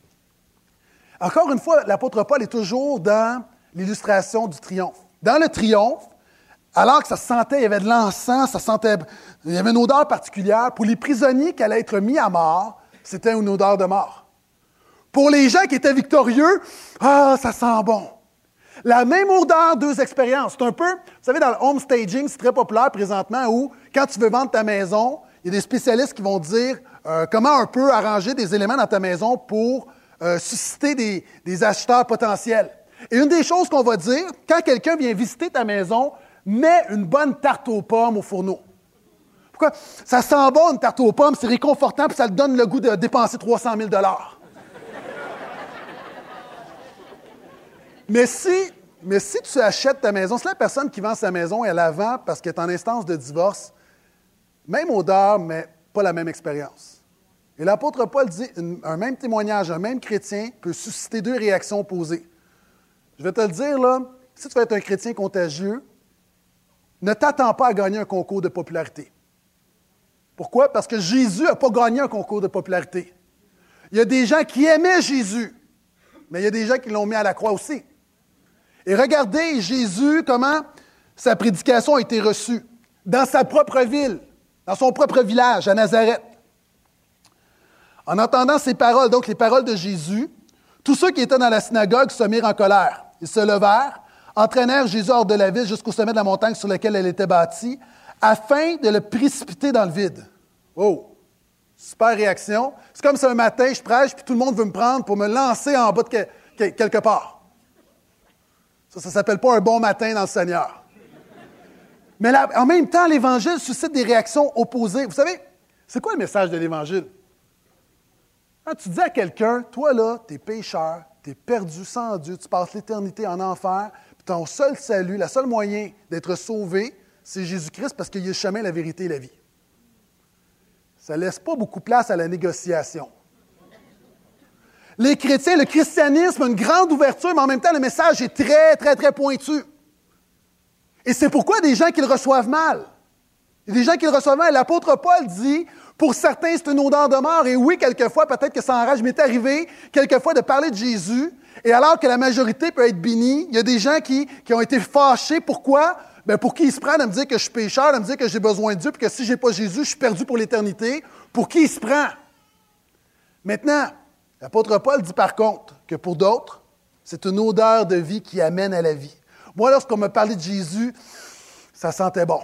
Encore une fois, l'apôtre Paul est toujours dans l'illustration du triomphe. Dans le triomphe, alors que ça sentait, il y avait de l'encens, ça sentait, il y avait une odeur particulière. Pour les prisonniers qui allaient être mis à mort, c'était une odeur de mort. Pour les gens qui étaient victorieux, ah, ça sent bon. La même odeur, deux expériences. C'est un peu, vous savez, dans le home staging, c'est très populaire présentement où, quand tu veux vendre ta maison, il y a des spécialistes qui vont dire euh, comment un peu arranger des éléments dans ta maison pour euh, susciter des, acheteurs potentiels. Et une des choses qu'on va dire, quand quelqu'un vient visiter ta maison, mets une bonne tarte aux pommes au fourneau. Pourquoi? Ça sent bon une tarte aux pommes, c'est réconfortant, puis ça te donne le goût de dépenser 300 000 Mais si, mais si tu achètes ta maison, si la personne qui vend sa maison, elle la vend parce qu'elle est en instance de divorce, même odeur, mais pas la même expérience. Et l'apôtre Paul dit, un même témoignage, un même chrétien peut susciter deux réactions opposées. Je vais te le dire, là, si tu veux être un chrétien contagieux, ne t'attends pas à gagner un concours de popularité. Pourquoi? Parce que Jésus n'a pas gagné un concours de popularité. Il y a des gens qui aimaient Jésus, mais il y a des gens qui l'ont mis à la croix aussi. Et regardez Jésus, comment sa prédication a été reçue dans sa propre ville, dans son propre village, à Nazareth. En entendant ces paroles, donc les paroles de Jésus, tous ceux qui étaient dans la synagogue se mirent en colère. Ils se levèrent, entraînèrent Jésus hors de la ville jusqu'au sommet de la montagne sur laquelle elle était bâtie, afin de le précipiter dans le vide. Oh! Super réaction. C'est comme si un matin, je prêche, puis tout le monde veut me prendre pour me lancer en bas de quelque part. Ça, ça ne s'appelle pas un bon matin dans le Seigneur. Mais en même temps, l'Évangile suscite des réactions opposées. Vous savez, c'est quoi le message de l'Évangile? Quand tu dis à quelqu'un, toi là, tu es pécheur, tu es perdu sans Dieu, tu passes l'éternité en enfer, puis ton seul salut, le seul moyen d'être sauvé, c'est Jésus-Christ parce qu'il a le chemin, la vérité et la vie. Ça ne laisse pas beaucoup de place à la négociation. Les chrétiens, le christianisme une grande ouverture, mais en même temps, le message est très, très, très pointu. Et c'est pourquoi des gens qui le reçoivent mal. Des gens qui le reçoivent mal. L'apôtre Paul dit, pour certains, c'est une odeur de mort. Et oui, quelquefois, peut-être que ça enrage. m'est arrivé, quelquefois, de parler de Jésus. Et alors que la majorité peut être bénie, il y a des gens qui, qui ont été fâchés. Pourquoi? Ben pour qui ils se prennent à me dire que je suis pécheur, à me dire que j'ai besoin de Dieu, puis que si je n'ai pas Jésus, je suis perdu pour l'éternité? Pour qui il se prend? Maintenant, l'apôtre Paul dit par contre que pour d'autres, c'est une odeur de vie qui amène à la vie. Moi, lorsqu'on me parlait de Jésus, ça sentait bon.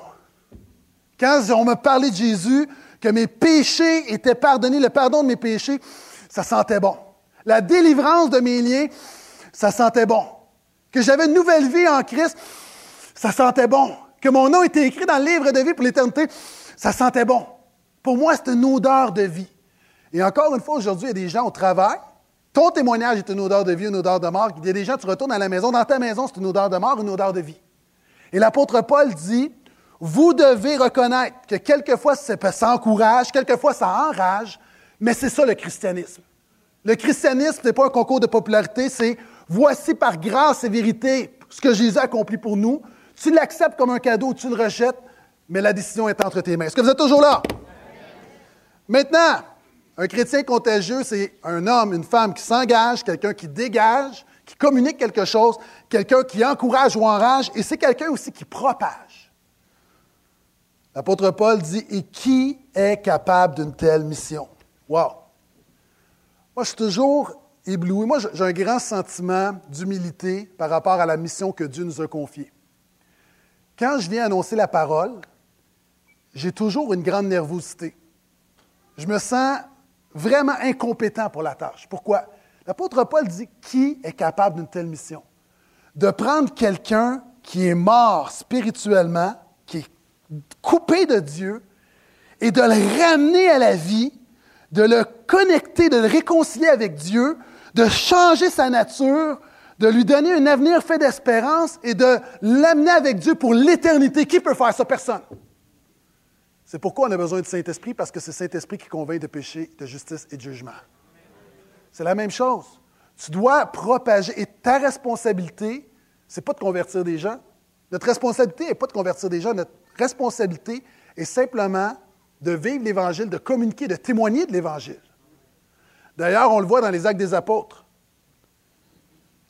Quand on me parlait de Jésus, que mes péchés étaient pardonnés, le pardon de mes péchés, ça sentait bon. La délivrance de mes liens, ça sentait bon. Que j'avais une nouvelle vie en Christ, ça sentait bon. Que mon nom était écrit dans le livre de vie pour l'éternité, ça sentait bon. Pour moi, c'est une odeur de vie. Et encore une fois, aujourd'hui, il y a des gens au travail ton témoignage est une odeur de vie, une odeur de mort. Il y a des gens, tu retournes à la maison, dans ta maison, c'est une odeur de mort, une odeur de vie. Et l'apôtre Paul dit, vous devez reconnaître que quelquefois ça encourage, quelquefois ça enrage, mais c'est ça le christianisme. Le christianisme, ce n'est pas un concours de popularité, c'est voici par grâce et vérité ce que Jésus a accompli pour nous. Tu l'acceptes comme un cadeau, tu le rejettes, mais la décision est entre tes mains. Est-ce que vous êtes toujours là? Maintenant, un chrétien contagieux, c'est un homme, une femme qui s'engage, quelqu'un qui dégage, qui communique quelque chose, quelqu'un qui encourage ou enrage, et c'est quelqu'un aussi qui propage. L'apôtre Paul dit Et qui est capable d'une telle mission Wow Moi, je suis toujours ébloui. Moi, j'ai un grand sentiment d'humilité par rapport à la mission que Dieu nous a confiée. Quand je viens annoncer la parole, j'ai toujours une grande nervosité. Je me sens vraiment incompétent pour la tâche. Pourquoi? L'apôtre Paul dit qui est capable d'une telle mission? De prendre quelqu'un qui est mort spirituellement, qui est coupé de Dieu, et de le ramener à la vie, de le connecter, de le réconcilier avec Dieu, de changer sa nature, de lui donner un avenir fait d'espérance et de l'amener avec Dieu pour l'éternité. Qui peut faire ça? Personne. C'est pourquoi on a besoin du Saint-Esprit, parce que c'est le Saint-Esprit qui convainc de péché, de justice et de jugement. C'est la même chose. Tu dois propager. Et ta responsabilité, ce n'est pas de convertir des gens. Notre responsabilité n'est pas de convertir des gens. Notre responsabilité est simplement de vivre l'Évangile, de communiquer, de témoigner de l'Évangile. D'ailleurs, on le voit dans les actes des apôtres.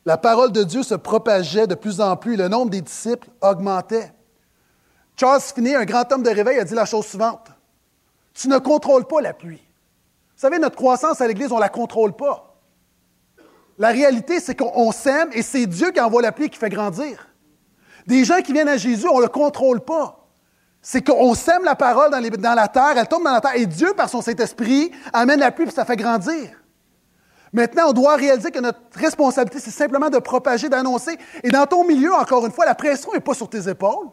La parole de Dieu se propageait de plus en plus, le nombre des disciples augmentait. Charles Finney, un grand homme de réveil, a dit la chose suivante. Tu ne contrôles pas la pluie. Vous savez, notre croissance à l'Église, on ne la contrôle pas. La réalité, c'est qu'on s'aime et c'est Dieu qui envoie la pluie qui fait grandir. Des gens qui viennent à Jésus, on ne le contrôle pas. C'est qu'on sème la parole dans, la terre, elle tombe dans la terre et Dieu, par son Saint-Esprit, amène la pluie et ça fait grandir. Maintenant, on doit réaliser que notre responsabilité, c'est simplement de propager, d'annoncer. Et dans ton milieu, encore une fois, la pression n'est pas sur tes épaules.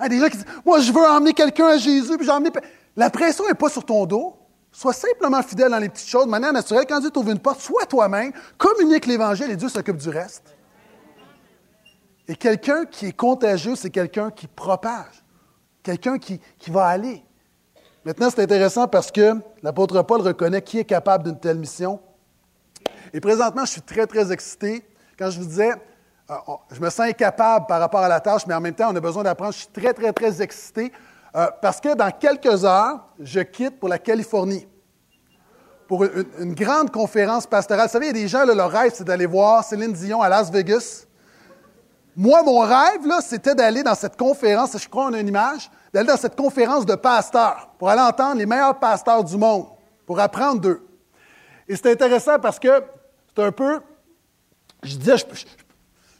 Il y a des gens qui disent Moi, je veux emmener quelqu'un à Jésus, puis j'ai emmené. La pression n'est pas sur ton dos. Sois simplement fidèle dans les petites choses, de manière naturelle. Quand Dieu t'ouvre une porte, sois toi-même, communique l'Évangile et Dieu s'occupe du reste. Et quelqu'un qui est contagieux, c'est quelqu'un qui propage, quelqu'un qui, qui va aller. Maintenant, c'est intéressant parce que l'apôtre Paul reconnaît qui est capable d'une telle mission. Et présentement, je suis très, très excité. Quand je vous disais, je me sens incapable par rapport à la tâche, mais en même temps, on a besoin d'apprendre. Je suis très, très, très excité euh, parce que dans quelques heures, je quitte pour la Californie pour une, grande conférence pastorale. Vous savez, il y a des gens, leur rêve, c'est d'aller voir Céline Dion à Las Vegas. Moi, mon rêve, c'était d'aller dans cette conférence, je crois qu'on a une image, d'aller dans cette conférence de pasteurs pour aller entendre les meilleurs pasteurs du monde, pour apprendre d'eux. Et c'est intéressant parce que c'est un peu, je disais, je,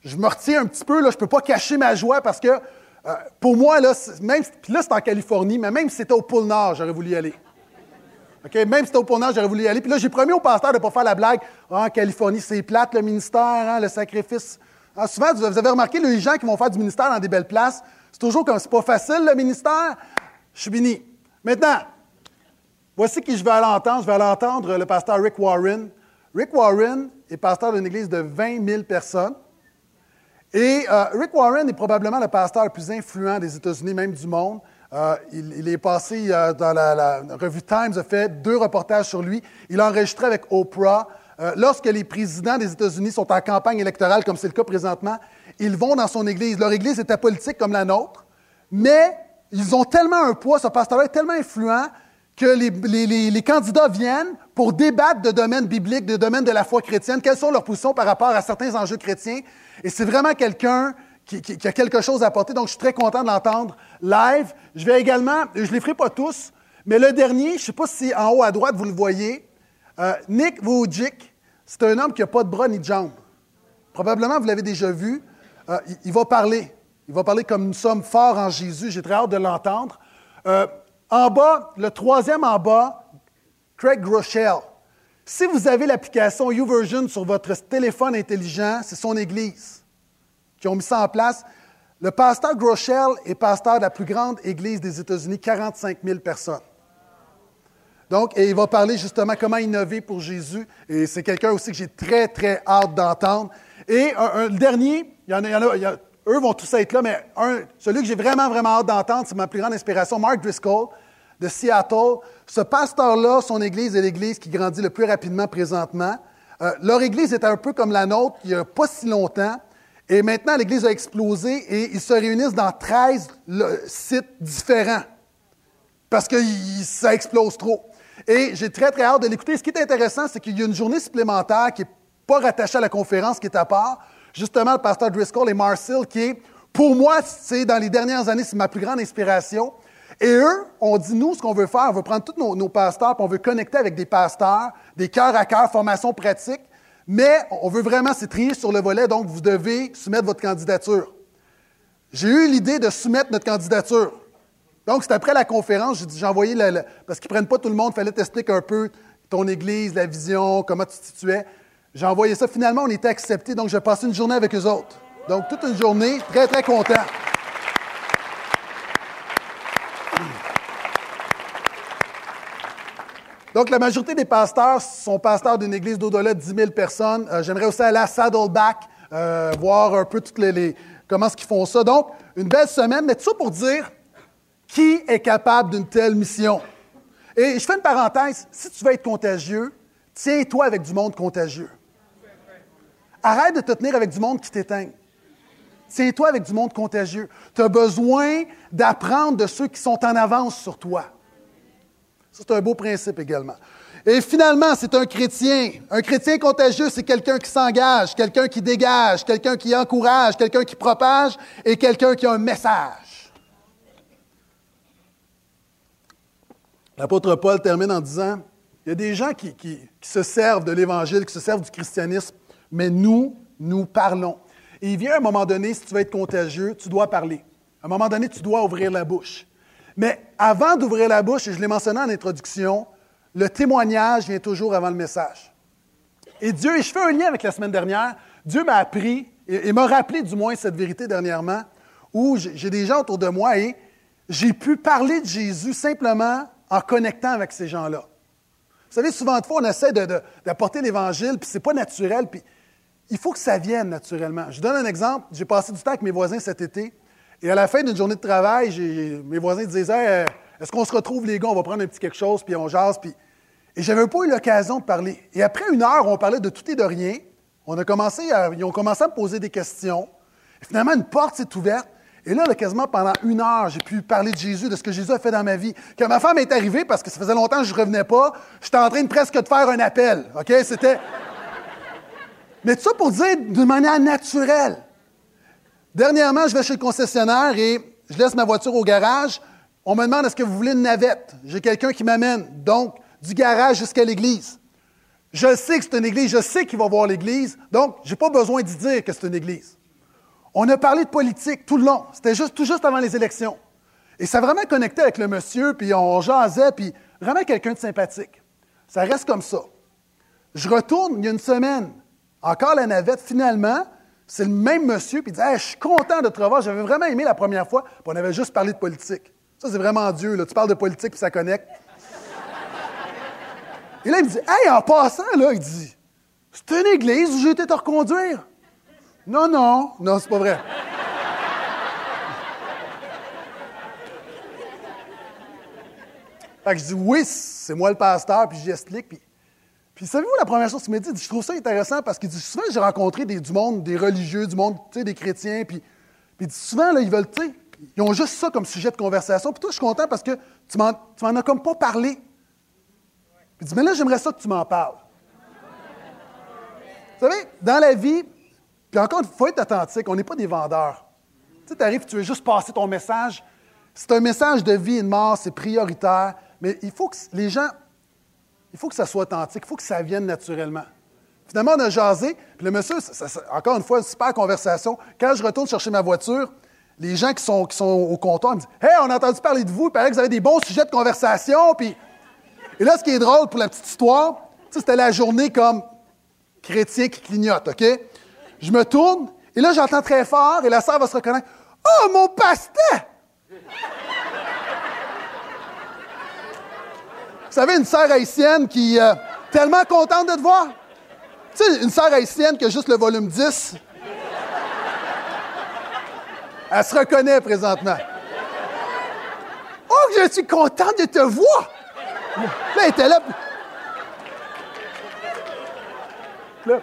je me retiens un petit peu, là, je ne peux pas cacher ma joie parce que euh, pour moi, là, même, là, c'est en Californie, mais même si c'était au pôle Nord, j'aurais voulu y aller. Même si c'était au pôle Nord, j'aurais voulu y aller. Puis là, j'ai promis au pasteur de ne pas faire la blague. Ah, en Californie, c'est plate, le ministère, hein, le sacrifice. Ah, souvent, vous avez remarqué, les gens qui vont faire du ministère dans des belles places, toujours comme c'est pas facile le ministère. Je suis béni. Maintenant, voici qui je vais aller entendre. Je vais aller entendre le pasteur Rick Warren. Rick Warren est pasteur d'une église de 20 000 personnes. Et euh, Rick Warren est probablement le pasteur le plus influent des États-Unis, même du monde. Euh, il, est passé euh, dans la, revue Times, a fait deux reportages sur lui. Il a enregistré avec Oprah. lorsque les présidents des États-Unis sont en campagne électorale, comme c'est le cas présentement, ils vont dans son église. Leur église est apolitique comme la nôtre, mais ils ont tellement un poids, ce pasteur est tellement influent que les, candidats viennent pour débattre de domaines bibliques, de domaines de la foi chrétienne, quelles sont leurs positions par rapport à certains enjeux chrétiens? Et c'est vraiment quelqu'un qui, a quelque chose à apporter, donc je suis très content de l'entendre live. Je vais également, je ne les ferai pas tous, mais le dernier, je ne sais pas si en haut à droite vous le voyez, euh, Nick Vujicic, c'est un homme qui n'a pas de bras ni de jambes. Probablement vous l'avez déjà vu. Euh, il, va parler. Il va parler comme nous sommes forts en Jésus. J'ai très hâte de l'entendre. Euh, en bas, le troisième en bas, Craig Groeschel. Si vous avez l'application YouVersion sur votre téléphone intelligent, c'est son église qui ont mis ça en place. Le pasteur Groeschel est pasteur de la plus grande église des États-Unis, 45 000 personnes. Donc, et il va parler justement comment innover pour Jésus. Et c'est quelqu'un aussi que j'ai très, très hâte d'entendre. Et un, le dernier, il y en a, il y a eux vont tous être là, mais celui que j'ai vraiment, vraiment hâte d'entendre, c'est ma plus grande inspiration, Mark Driscoll de Seattle. Ce pasteur-là, son église est l'église qui grandit le plus rapidement présentement. Euh, leur église est un peu comme la nôtre il n'y a pas si longtemps. Et maintenant, l'église a explosé et ils se réunissent dans 13 sites différents parce que ça explose trop. Et j'ai très, très hâte de l'écouter. Ce qui est intéressant, c'est qu'il y a une journée supplémentaire qui n'est pas rattachée à la conférence, qui est à part, justement, le pasteur Driscoll et Marcel, qui est, pour moi, c'est dans les dernières années, c'est ma plus grande inspiration. Et eux, on dit, nous, ce qu'on veut faire, on veut prendre tous nos, pasteurs, puis on veut connecter avec des pasteurs, des cœurs à cœur, formation pratique, mais on veut vraiment se trier sur le volet, donc vous devez soumettre votre candidature. J'ai eu l'idée de soumettre notre candidature. Donc, c'est après la conférence, j'ai envoyé, parce qu'ils ne prennent pas tout le monde, il fallait t'expliquer un peu ton église, la vision, comment tu te situais. J'ai envoyé ça. Finalement, on était acceptés, donc j'ai passé une journée avec eux autres. Donc, toute une journée, très, très content. Donc, la majorité des pasteurs sont pasteurs d'une église d'au-delà de 10 000 personnes. Euh, j'aimerais aussi aller à Saddleback, euh, voir un peu toutes les, comment est-ce qu'ils font ça. Donc, une belle semaine, mais tout ça pour dire qui est capable d'une telle mission? Et je fais une parenthèse, si tu veux être contagieux, tiens-toi avec du monde contagieux. Arrête de te tenir avec du monde qui t'éteint. Tiens-toi avec du monde contagieux. Tu as besoin d'apprendre de ceux qui sont en avance sur toi. C'est un beau principe également. Et finalement, c'est un chrétien. Un chrétien contagieux, c'est quelqu'un qui s'engage, quelqu'un qui dégage, quelqu'un qui encourage, quelqu'un qui propage et quelqu'un qui a un message. L'apôtre Paul termine en disant, il y a des gens qui, qui se servent de l'Évangile, qui se servent du christianisme mais nous, nous parlons. Et il vient un moment donné, si tu veux être contagieux, tu dois parler. À un moment donné, tu dois ouvrir la bouche. Mais avant d'ouvrir la bouche, et je l'ai mentionné en introduction, le témoignage vient toujours avant le message. Et Dieu, et je fais un lien avec la semaine dernière, Dieu m'a appris et, m'a rappelé du moins cette vérité dernièrement, où j'ai des gens autour de moi et j'ai pu parler de Jésus simplement en connectant avec ces gens-là. Vous savez, souvent de fois, on essaie d'apporter l'Évangile, puis c'est pas naturel, puis il faut que ça vienne naturellement. Je donne un exemple. J'ai passé du temps avec mes voisins cet été. Et à la fin d'une journée de travail, mes voisins disaient euh, Est-ce qu'on se retrouve, les gars? On va prendre un petit quelque chose, puis on jase. Puis... Et j'avais pas eu l'occasion de parler. Et après une heure, on parlait de tout et de rien. On a commencé à, ils ont commencé à me poser des questions. Et finalement, une porte s'est ouverte. Et là, quasiment pendant une heure, j'ai pu parler de Jésus, de ce que Jésus a fait dans ma vie. Quand ma femme est arrivée, parce que ça faisait longtemps que je ne revenais pas, j'étais en train de presque de faire un appel. OK? C'était. Mais tout ça pour dire d'une manière naturelle. Dernièrement, je vais chez le concessionnaire et je laisse ma voiture au garage. On me demande est-ce que vous voulez une navette? J'ai quelqu'un qui m'amène, donc du garage jusqu'à l'église. Je sais que c'est une église, je sais qu'il va voir l'église, donc je n'ai pas besoin de dire que c'est une église. On a parlé de politique tout le long. C'était juste, tout juste avant les élections. Et ça a vraiment connecté avec le monsieur, puis on jasait, puis vraiment quelqu'un de sympathique. Ça reste comme ça. Je retourne il y a une semaine. Encore la navette, finalement, c'est le même monsieur, puis il dit Je suis content de te revoir, j'avais vraiment aimé la première fois, puis on avait juste parlé de politique. Ça, c'est vraiment Dieu, là. Tu parles de politique, puis ça connecte. Et là, il me dit Hey, en passant, là, il dit C'est une église où j'ai été te reconduire. Non, non, non, c'est pas vrai. Fait que je dis oui, c'est moi le pasteur, puis j'explique. Puis, puis savez-vous la première chose qu'il m'a dit? Je trouve ça intéressant parce qu'il dit souvent j'ai rencontré du monde, des religieux, du monde, des chrétiens, puis, puis il dit souvent, là, ils veulent, tu sais, ils ont juste ça comme sujet de conversation. Puis toi, je suis content parce que tu m'en, tu m'en as comme pas parlé. Puis il dit, mais là, j'aimerais ça que tu m'en parles. Vous savez, dans la vie, puis encore, il faut être authentique, on n'est pas des vendeurs. Tu sais, tu arrives, tu veux juste passer ton message. C'est un message de vie et de mort, c'est prioritaire. Mais il faut que les gens, il faut que ça soit authentique, il faut que ça vienne naturellement. Finalement, on a jasé, puis le monsieur, encore une fois, une super conversation. Quand je retourne chercher ma voiture, les gens qui sont, qui sont au comptoir me disent Hey, on a entendu parler de vous, il paraît que vous avez des bons sujets de conversation. Puis... Et là, ce qui est drôle pour la petite histoire, c'était la journée comme chrétien qui clignote, OK? Je me tourne, et là, j'entends très fort, et la sœur va se reconnaître Oh, mon pasteur! Vous savez, une sœur haïtienne qui est euh, tellement contente de te voir. Tu sais, une sœur haïtienne qui a juste le volume 10. Elle se reconnaît présentement. Oh, je suis contente de te voir! Là, elle était là. là.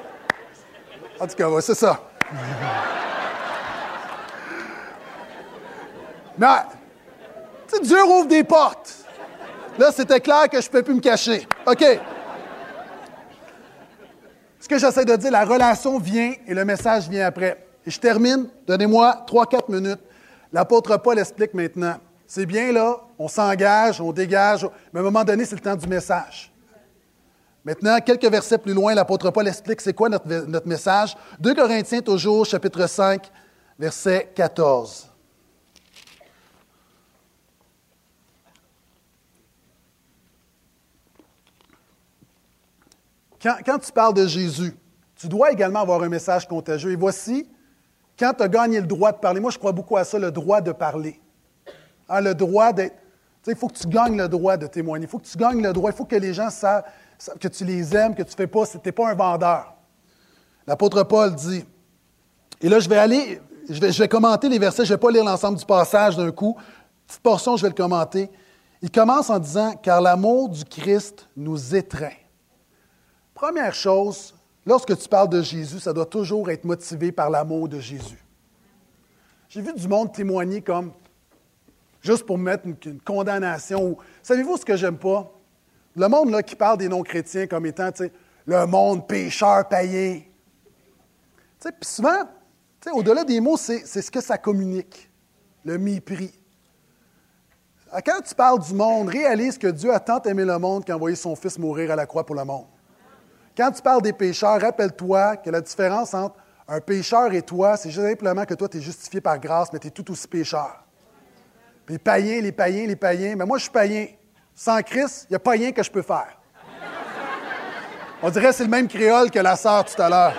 En tout cas, c'est ça. Mais, tu sais, Dieu ouvre des portes. Là, c'était clair que je ne peux plus me cacher. OK. Ce que j'essaie de dire, la relation vient et le message vient après. Et je termine. Donnez-moi 3-4 minutes. L'apôtre Paul explique maintenant. C'est bien là, on s'engage, on dégage, mais à un moment donné, c'est le temps du message. Maintenant, quelques versets plus loin, l'apôtre Paul explique c'est quoi notre, notre message. 2 Corinthiens, toujours, chapitre 5, verset 14. Quand, tu parles de Jésus, tu dois également avoir un message contagieux. Et voici, quand tu as gagné le droit de parler, moi je crois beaucoup à ça, le droit de parler. Hein, le droit d'être. Il faut que tu gagnes le droit de témoigner. Il faut que tu gagnes le droit. Il faut que les gens savent, que tu les aimes, que tu ne fais pas. Tu n'es pas un vendeur. L'apôtre Paul dit. Et là, je vais aller. Je vais, je vais commenter les versets. Je ne vais pas lire l'ensemble du passage d'un coup. Petite portion, je vais le commenter. Il commence en disant Car l'amour du Christ nous étreint. Première chose, lorsque tu parles de Jésus, ça doit toujours être motivé par l'amour de Jésus. J'ai vu du monde témoigner comme, juste pour mettre une, condamnation. Savez-vous ce que j'aime pas? Le monde qui parle des non-chrétiens comme étant le monde pécheur, païen. Puis souvent, au-delà des mots, c'est ce que ça communique, le mépris. Quand tu parles du monde, réalise que Dieu a tant aimé le monde qu'il envoyé son Fils mourir à la croix pour le monde. Quand tu parles des pécheurs, rappelle-toi que la différence entre un pécheur et toi, c'est simplement que toi, tu es justifié par grâce, mais tu es tout aussi pécheur. Les païens, les païens, les païens, mais moi, je suis païen. Sans Christ, il n'y a pas rien que je peux faire. On dirait que c'est le même créole que la sœur tout à l'heure.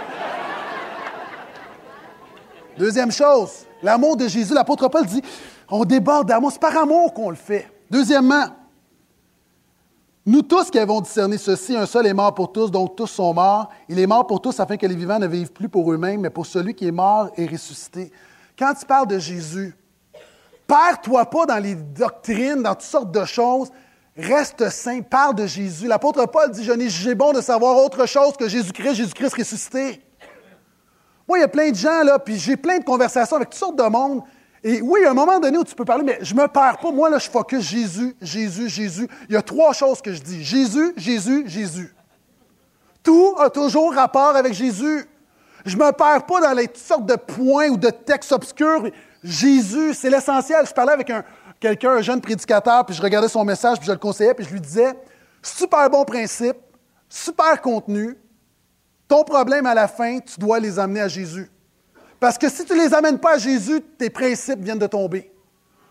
Deuxième chose, l'amour de Jésus. L'apôtre Paul dit on déborde d'amour. C'est par amour qu'on le fait. Deuxièmement, nous tous qui avons discerné ceci, un seul est mort pour tous, donc tous sont morts. Il est mort pour tous afin que les vivants ne vivent plus pour eux-mêmes, mais pour celui qui est mort et ressuscité. Quand tu parles de Jésus, perds-toi pas dans les doctrines, dans toutes sortes de choses. Reste saint, parle de Jésus. L'apôtre Paul dit, je n'ai jugé bon de savoir autre chose que Jésus-Christ, Jésus-Christ ressuscité. Moi, il y a plein de gens, là, puis j'ai plein de conversations avec toutes sortes de monde et oui, à un moment donné où tu peux parler, mais je ne me perds pas. Moi, là, je focus Jésus, Jésus, Jésus. Il y a trois choses que je dis. Jésus, Jésus, Jésus. Tout a toujours rapport avec Jésus. Je me perds pas dans les toutes sortes de points ou de textes obscurs. Jésus, c'est l'essentiel. Je parlais avec un, quelqu'un, un jeune prédicateur, puis je regardais son message, puis je le conseillais, puis je lui disais, super bon principe, super contenu. Ton problème à la fin, tu dois les amener à Jésus. Parce que si tu ne les amènes pas à Jésus, tes principes viennent de tomber.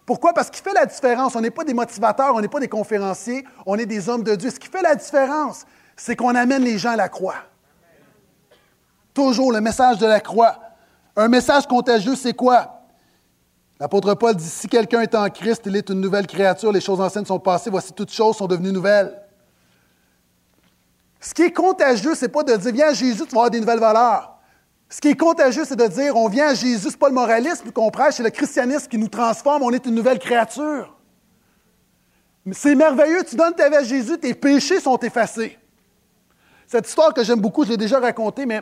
Pourquoi? Parce qu'il fait la différence. On n'est pas des motivateurs, on n'est pas des conférenciers, on est des hommes de Dieu. Ce qui fait la différence, c'est qu'on amène les gens à la croix. Toujours le message de la croix. Un message contagieux, c'est quoi? L'apôtre Paul dit, si quelqu'un est en Christ, il est une nouvelle créature, les choses anciennes sont passées, voici toutes choses sont devenues nouvelles. Ce qui est contagieux, ce n'est pas de dire, viens à Jésus, tu vas avoir des nouvelles valeurs. Ce qui est contagieux, c'est de dire, on vient à Jésus, ce n'est pas le moralisme qu'on prêche, c'est le christianisme qui nous transforme, on est une nouvelle créature. C'est merveilleux, tu donnes ta vie à Jésus, tes péchés sont effacés. Cette histoire que j'aime beaucoup, je l'ai déjà racontée, mais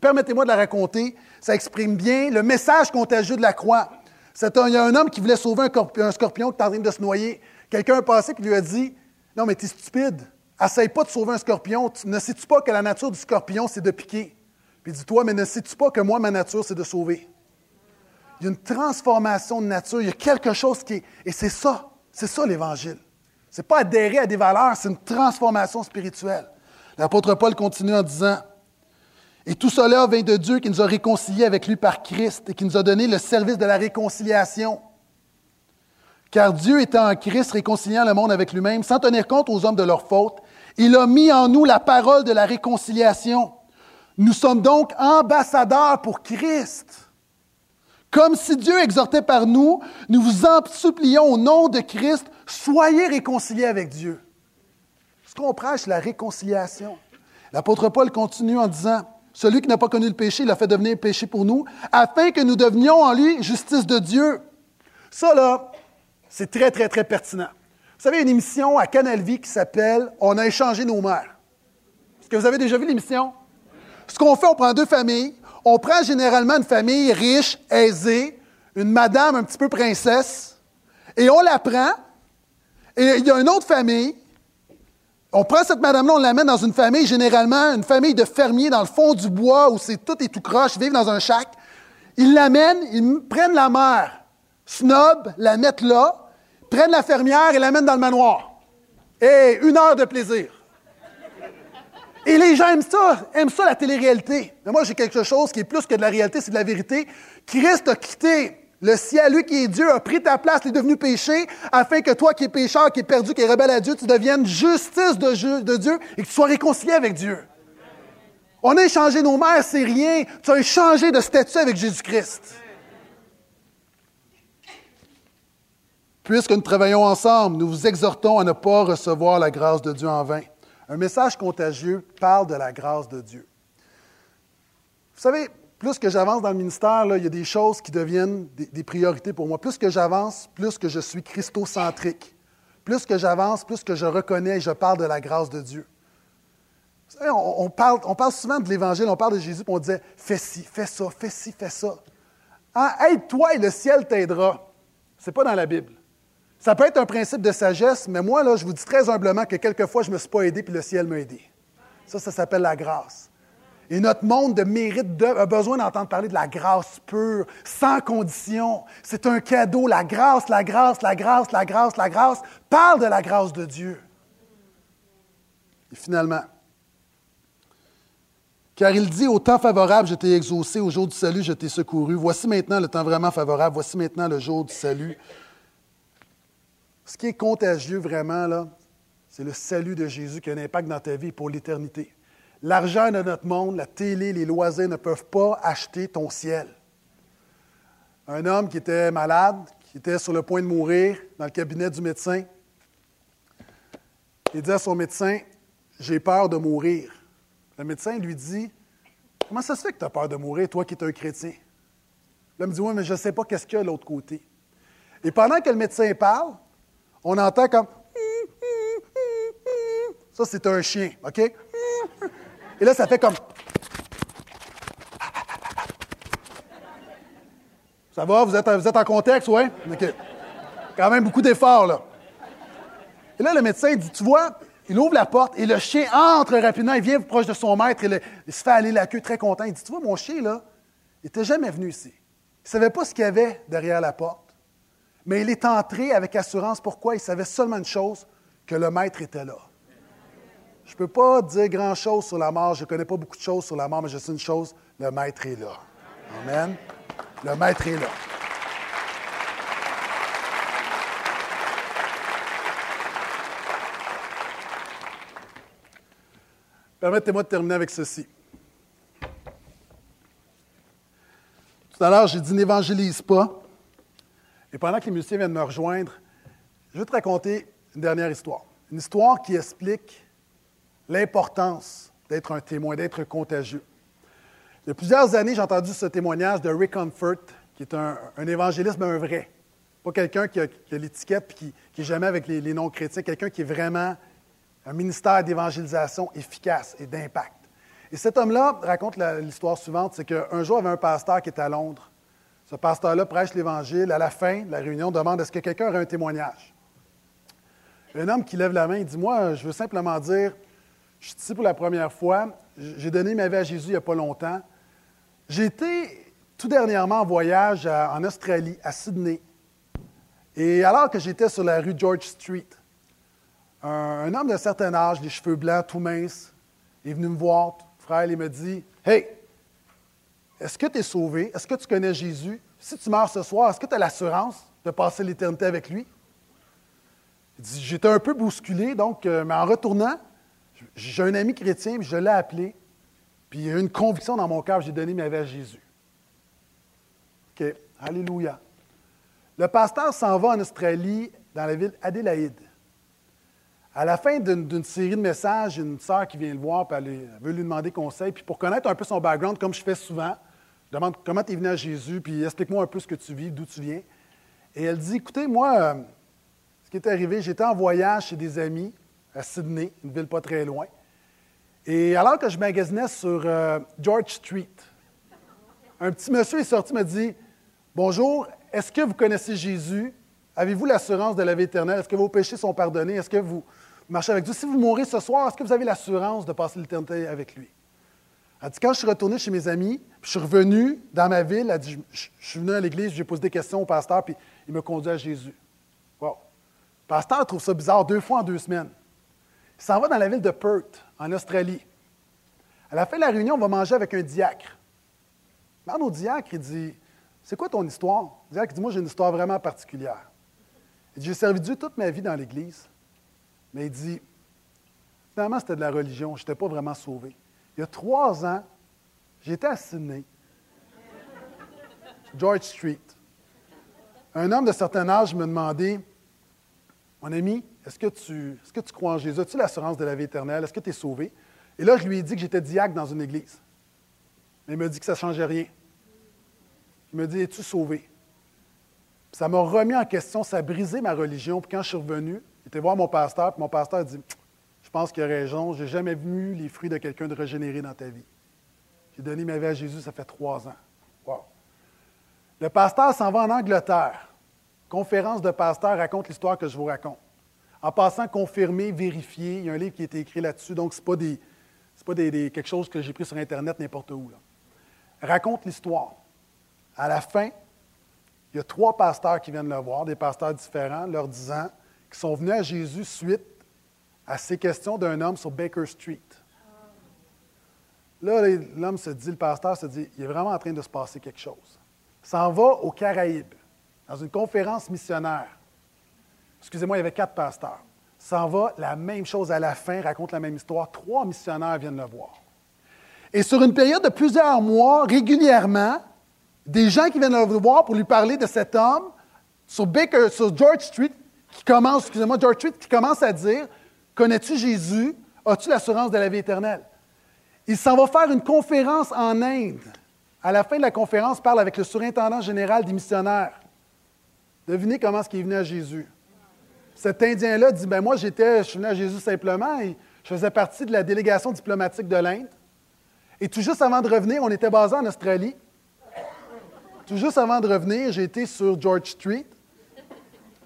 permettez-moi de la raconter. Ça exprime bien le message contagieux de la croix. Un, il y a un homme qui voulait sauver un, scorpion qui est en train de se noyer. Quelqu'un est passé et lui a dit Non, mais tu es stupide. Essaye pas de sauver un scorpion. Ne sais-tu pas que la nature du scorpion, c'est de piquer? Puis dis-toi, mais ne sais-tu pas que moi, ma nature, c'est de sauver? Il y a une transformation de nature. Il y a quelque chose qui est. Et c'est ça. C'est ça l'Évangile. Ce n'est pas adhérer à des valeurs, c'est une transformation spirituelle. L'apôtre Paul continue en disant Et tout cela vient de Dieu qui nous a réconciliés avec lui par Christ et qui nous a donné le service de la réconciliation. Car Dieu étant en Christ réconciliant le monde avec lui-même, sans tenir compte aux hommes de leurs fautes, il a mis en nous la parole de la réconciliation. Nous sommes donc ambassadeurs pour Christ. Comme si Dieu exhortait par nous, nous vous en supplions au nom de Christ, soyez réconciliés avec Dieu. Ce qu'on prêche, c'est la réconciliation. L'apôtre Paul continue en disant, Celui qui n'a pas connu le péché, il a fait devenir péché pour nous, afin que nous devenions en lui justice de Dieu. Ça, là, c'est très, très, très pertinent. Vous savez, une émission à Canal Vie qui s'appelle On a échangé nos mères. Est-ce que vous avez déjà vu l'émission? Ce qu'on fait, on prend deux familles. On prend généralement une famille riche, aisée, une madame un petit peu princesse, et on la prend. Et il y a une autre famille. On prend cette madame-là, on l'amène dans une famille, généralement une famille de fermiers dans le fond du bois où c'est tout et tout croche, vivent dans un chac. Ils l'amènent, ils prennent la mère, snob, la mettent là, prennent la fermière et l'amènent dans le manoir. Et une heure de plaisir. Et les gens aiment ça, aiment ça la télé-réalité. Mais moi, j'ai quelque chose qui est plus que de la réalité, c'est de la vérité. Christ a quitté le ciel, lui qui est Dieu, a pris ta place, il est devenu péché, afin que toi qui es pécheur, qui es perdu, qui es rebelle à Dieu, tu deviennes justice de, Dieu et que tu sois réconcilié avec Dieu. On a échangé nos mères, c'est rien. Tu as échangé de statut avec Jésus-Christ. Puisque nous travaillons ensemble, nous vous exhortons à ne pas recevoir la grâce de Dieu en vain. Un message contagieux parle de la grâce de Dieu. Vous savez, plus que j'avance dans le ministère, il y a des choses qui deviennent des, priorités pour moi. Plus que j'avance, plus que je suis christocentrique. Plus que j'avance, plus que je reconnais et je parle de la grâce de Dieu. Vous savez, on, parle, souvent de l'Évangile, on parle de Jésus, puis on disait Fais ci, fais ça, fais ci, fais ça. Ah, Aide-toi et le ciel t'aidera. Ce n'est pas dans la Bible. Ça peut être un principe de sagesse, mais moi, là, je vous dis très humblement que quelquefois, je ne me suis pas aidé, puis le ciel m'a aidé. Ça, ça s'appelle la grâce. Et notre monde de mérite a besoin d'entendre parler de la grâce pure, sans condition. C'est un cadeau. La grâce, la grâce, la grâce, la grâce, la grâce. Parle de la grâce de Dieu. Et finalement, car il dit au temps favorable, je t'ai exaucé, au jour du salut, je t'ai secouru. Voici maintenant le temps vraiment favorable, voici maintenant le jour du salut. Ce qui est contagieux vraiment, là, c'est le salut de Jésus qui a un impact dans ta vie pour l'éternité. L'argent de notre monde, la télé, les loisirs ne peuvent pas acheter ton ciel. Un homme qui était malade, qui était sur le point de mourir dans le cabinet du médecin, il dit à son médecin, j'ai peur de mourir. Le médecin lui dit, comment ça se fait que tu as peur de mourir, toi qui es un chrétien? L'homme dit, oui, mais je ne sais pas qu'est-ce qu'il y a de l'autre côté. Et pendant que le médecin parle, on entend comme. Ça, c'est un chien, OK? Et là, ça fait comme. Ça va? Vous êtes, vous êtes en contexte, oui? OK. Quand même beaucoup d'efforts, là. Et là, le médecin dit Tu vois, il ouvre la porte et le chien entre rapidement. Il vient proche de son maître et il se fait aller la queue très content. Il dit Tu vois, mon chien, là, il n'était jamais venu ici. Il ne savait pas ce qu'il y avait derrière la porte. Mais il est entré avec assurance. Pourquoi? Il savait seulement une chose, que le Maître était là. Je ne peux pas dire grand-chose sur la mort. Je ne connais pas beaucoup de choses sur la mort, mais je sais une chose, le Maître est là. Amen. Le Maître est là. Permettez-moi de terminer avec ceci. Tout à l'heure, j'ai dit n'évangélise pas. Et pendant que les musiciens viennent me rejoindre, je vais te raconter une dernière histoire. Une histoire qui explique l'importance d'être un témoin, d'être contagieux. Il y a plusieurs années, j'ai entendu ce témoignage de Rick Comfort, qui est un, évangéliste, mais un vrai. Pas quelqu'un qui a, l'étiquette et qui n'est jamais avec les, les non-chrétiens, quelqu'un qui est vraiment un ministère d'évangélisation efficace et d'impact. Et cet homme-là raconte l'histoire suivante, c'est qu'un jour, il y avait un pasteur qui était à Londres. Ce pasteur-là prêche l'Évangile. À la fin de la réunion, demande est-ce que quelqu'un aurait un témoignage? Un homme qui lève la main, il dit Moi, je veux simplement dire, je suis ici pour la première fois, j'ai donné ma vie à Jésus il n'y a pas longtemps. J'ai été tout dernièrement en voyage en Australie, à Sydney. Et alors que j'étais sur la rue George Street, un, homme d'un certain âge, les cheveux blancs, tout mince, est venu me voir, frère, il me dit Hey, est-ce que tu es sauvé? Est-ce que tu connais Jésus? Si tu meurs ce soir, est-ce que tu as l'assurance de passer l'éternité avec lui? Il dit J'étais un peu bousculé, donc, euh, mais en retournant, j'ai un ami chrétien, je l'ai appelé, puis il y a une conviction dans mon cœur, j'ai donné ma vie à Jésus. OK, Alléluia. Le pasteur s'en va en Australie, dans la ville Adélaïde. À la fin d'une série de messages, une sœur qui vient le voir, puis elle, veut lui demander conseil. Puis pour connaître un peu son background, comme je fais souvent, je demande comment tu es venu à Jésus, puis explique-moi un peu ce que tu vis, d'où tu viens. Et elle dit Écoutez, moi, euh, ce qui est arrivé, j'étais en voyage chez des amis à Sydney, une ville pas très loin. Et alors que je magasinais sur euh, George Street, un petit monsieur est sorti m'a dit Bonjour, est-ce que vous connaissez Jésus Avez-vous l'assurance de la vie éternelle? Est-ce que vos péchés sont pardonnés? Est-ce que vous marchez avec Dieu? Si vous mourrez ce soir, est-ce que vous avez l'assurance de passer l'éternité avec lui? Elle dit Quand je suis retourné chez mes amis, puis je suis revenu dans ma ville, elle dit Je, suis venu à l'église, j'ai posé des questions au pasteur, puis il me conduit à Jésus. Wow. Le pasteur trouve ça bizarre deux fois en deux semaines. Il s'en va dans la ville de Perth, en Australie. À la fin de la réunion, on va manger avec un diacre. Demande au diacre, il dit C'est quoi ton histoire? Le diacre dit Moi, j'ai une histoire vraiment particulière. Il dit J'ai servi Dieu toute ma vie dans l'Église. Mais il dit Finalement, c'était de la religion. Je n'étais pas vraiment sauvé. Il y a trois ans, j'étais à Sydney, George Street. Un homme de certain âge me demandait Mon ami, est-ce que, tu, est-ce que tu crois en Jésus? As-tu l'assurance de la vie éternelle? Est-ce que tu es sauvé? Et là, je lui ai dit que j'étais diacre dans une église. Mais il m'a dit que ça ne changeait rien. Il m'a dit Es-tu sauvé? Ça m'a remis en question, ça a brisé ma religion. Puis quand je suis revenu, j'étais voir mon pasteur, puis mon pasteur a dit Je pense qu'il a raison, je n'ai jamais vu les fruits de quelqu'un de régénéré dans ta vie. J'ai donné ma vie à Jésus, ça fait trois ans. Wow. Le pasteur s'en va en Angleterre. Conférence de pasteur raconte l'histoire que je vous raconte. En passant, confirmer, vérifier, il y a un livre qui a été écrit là-dessus, donc ce n'est pas des, pas quelque chose que j'ai pris sur Internet n'importe où. Raconte l'histoire. À la fin, il y a trois pasteurs qui viennent le voir, des pasteurs différents, leur disant qu'ils sont venus à Jésus suite à ces questions d'un homme sur Baker Street. Là, l'homme se dit, le pasteur se dit, il est vraiment en train de se passer quelque chose. S'en va aux Caraïbes, dans une conférence missionnaire. Excusez-moi, il y avait quatre pasteurs s'en va, la même chose à la fin, raconte la même histoire. Trois missionnaires viennent le voir. Et sur une période de plusieurs mois, régulièrement, des gens qui viennent le voir pour lui parler de cet homme sur, Baker, sur George Street, qui commence, excusez-moi, qui commence à dire Connais-tu Jésus? As-tu l'assurance de la vie éternelle? Il s'en va faire une conférence en Inde. À la fin de la conférence, il parle avec le surintendant général des missionnaires. Devinez comment est-ce qu'il est venu à Jésus cet Indien-là dit ben Moi, j'étais, je suis venu à Jésus simplement et je faisais partie de la délégation diplomatique de l'Inde. Et tout juste avant de revenir, on était basé en Australie. Tout juste avant de revenir, j'ai été sur George Street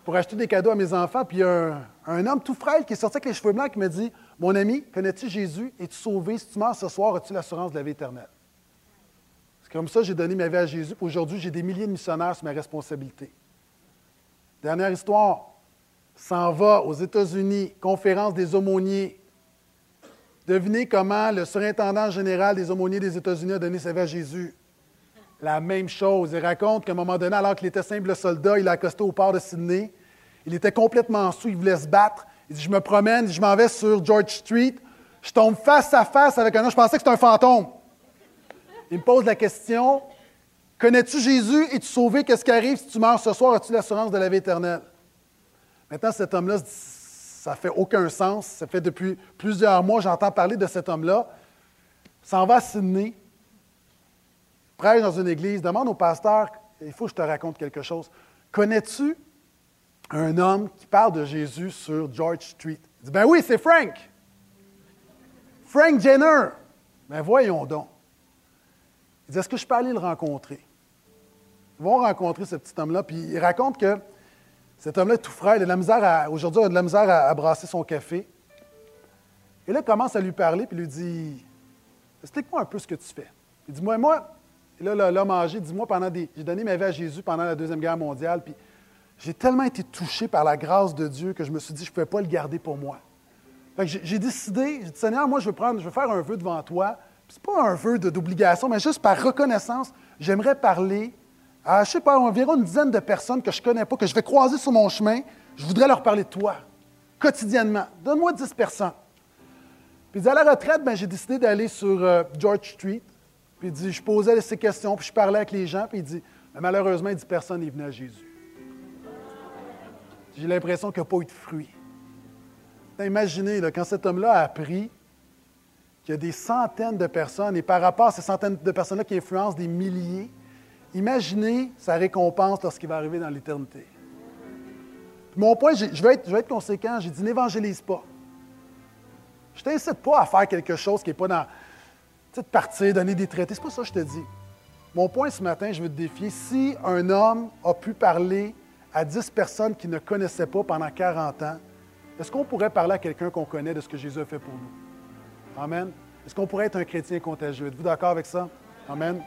pour acheter des cadeaux à mes enfants. Puis il y a un, homme tout frêle qui est sorti avec les cheveux blancs qui me dit Mon ami, connais-tu Jésus? Es-tu sauvé? Si tu meurs ce soir, as-tu l'assurance de la vie éternelle C'est comme ça que j'ai donné ma vie à Jésus. Aujourd'hui, j'ai des milliers de missionnaires sur ma responsabilité. Dernière histoire s'en va aux États-Unis, conférence des aumôniers. Devinez comment le surintendant général des aumôniers des États-Unis a donné sa vie à Jésus. La même chose. Il raconte qu'à un moment donné, alors qu'il était simple soldat, il a accosté au port de Sydney. Il était complètement sous, il voulait se battre. Il dit Je me promène, je m'en vais sur George Street. Je tombe face à face avec un homme. Je pensais que c'était un fantôme. Il me pose la question Connais-tu Jésus? Es-tu sauvé? Qu'est-ce qui arrive si tu meurs ce soir? As-tu l'assurance de la vie éternelle? Maintenant, cet homme-là, ça fait aucun sens. Ça fait depuis plusieurs mois, j'entends parler de cet homme-là. S'en va à Sydney, prêche dans une église, demande au pasteur, il faut que je te raconte quelque chose. Connais-tu un homme qui parle de Jésus sur George Street? Il dit, ben oui, c'est Frank. Frank Jenner. Ben voyons donc. Il dit, est-ce que je peux aller le rencontrer? Ils vont rencontrer ce petit homme-là, puis il raconte que cet homme-là tout frais, il a de la misère aujourd'hui, il a de la misère à, brasser son café. Et là, il commence à lui parler, puis il lui dit Explique-moi un peu ce que tu fais. Il dit Moi, moi, et là, l'homme âgé dit Moi, pendant des. J'ai donné ma vie à Jésus pendant la Deuxième Guerre mondiale, puis j'ai tellement été touché par la grâce de Dieu que je me suis dit Je ne pouvais pas le garder pour moi. j'ai décidé, j'ai dit Seigneur, moi, je veux, prendre, je veux faire un vœu devant toi. Ce n'est pas un vœu d'obligation, mais juste par reconnaissance, j'aimerais parler à, je sais pas, environ une dizaine de personnes que je ne connais pas, que je vais croiser sur mon chemin, je voudrais leur parler de toi, quotidiennement. Donne-moi dix personnes. Puis à la retraite, ben, j'ai décidé d'aller sur euh, George Street. Puis il dit, je posais ces questions, puis je parlais avec les gens, puis il dit, malheureusement, il dit, personne n'est venu à Jésus. J'ai l'impression qu'il n'y a pas eu de fruit. Imaginez, quand cet homme-là a appris qu'il y a des centaines de personnes, et par rapport à ces centaines de personnes-là qui influencent des milliers, Imaginez sa récompense lorsqu'il va arriver dans l'éternité. Mon point, je vais, être, je vais être conséquent, j'ai dit n'évangélise pas. Je ne t'incite pas à faire quelque chose qui n'est pas dans. De partir, donner des traités. C'est pas ça que je te dis. Mon point ce matin, je veux te défier. Si un homme a pu parler à 10 personnes qui ne connaissaient pas pendant 40 ans, est-ce qu'on pourrait parler à quelqu'un qu'on connaît de ce que Jésus a fait pour nous? Amen. Est-ce qu'on pourrait être un chrétien contagieux? Êtes-vous d'accord avec ça? Amen.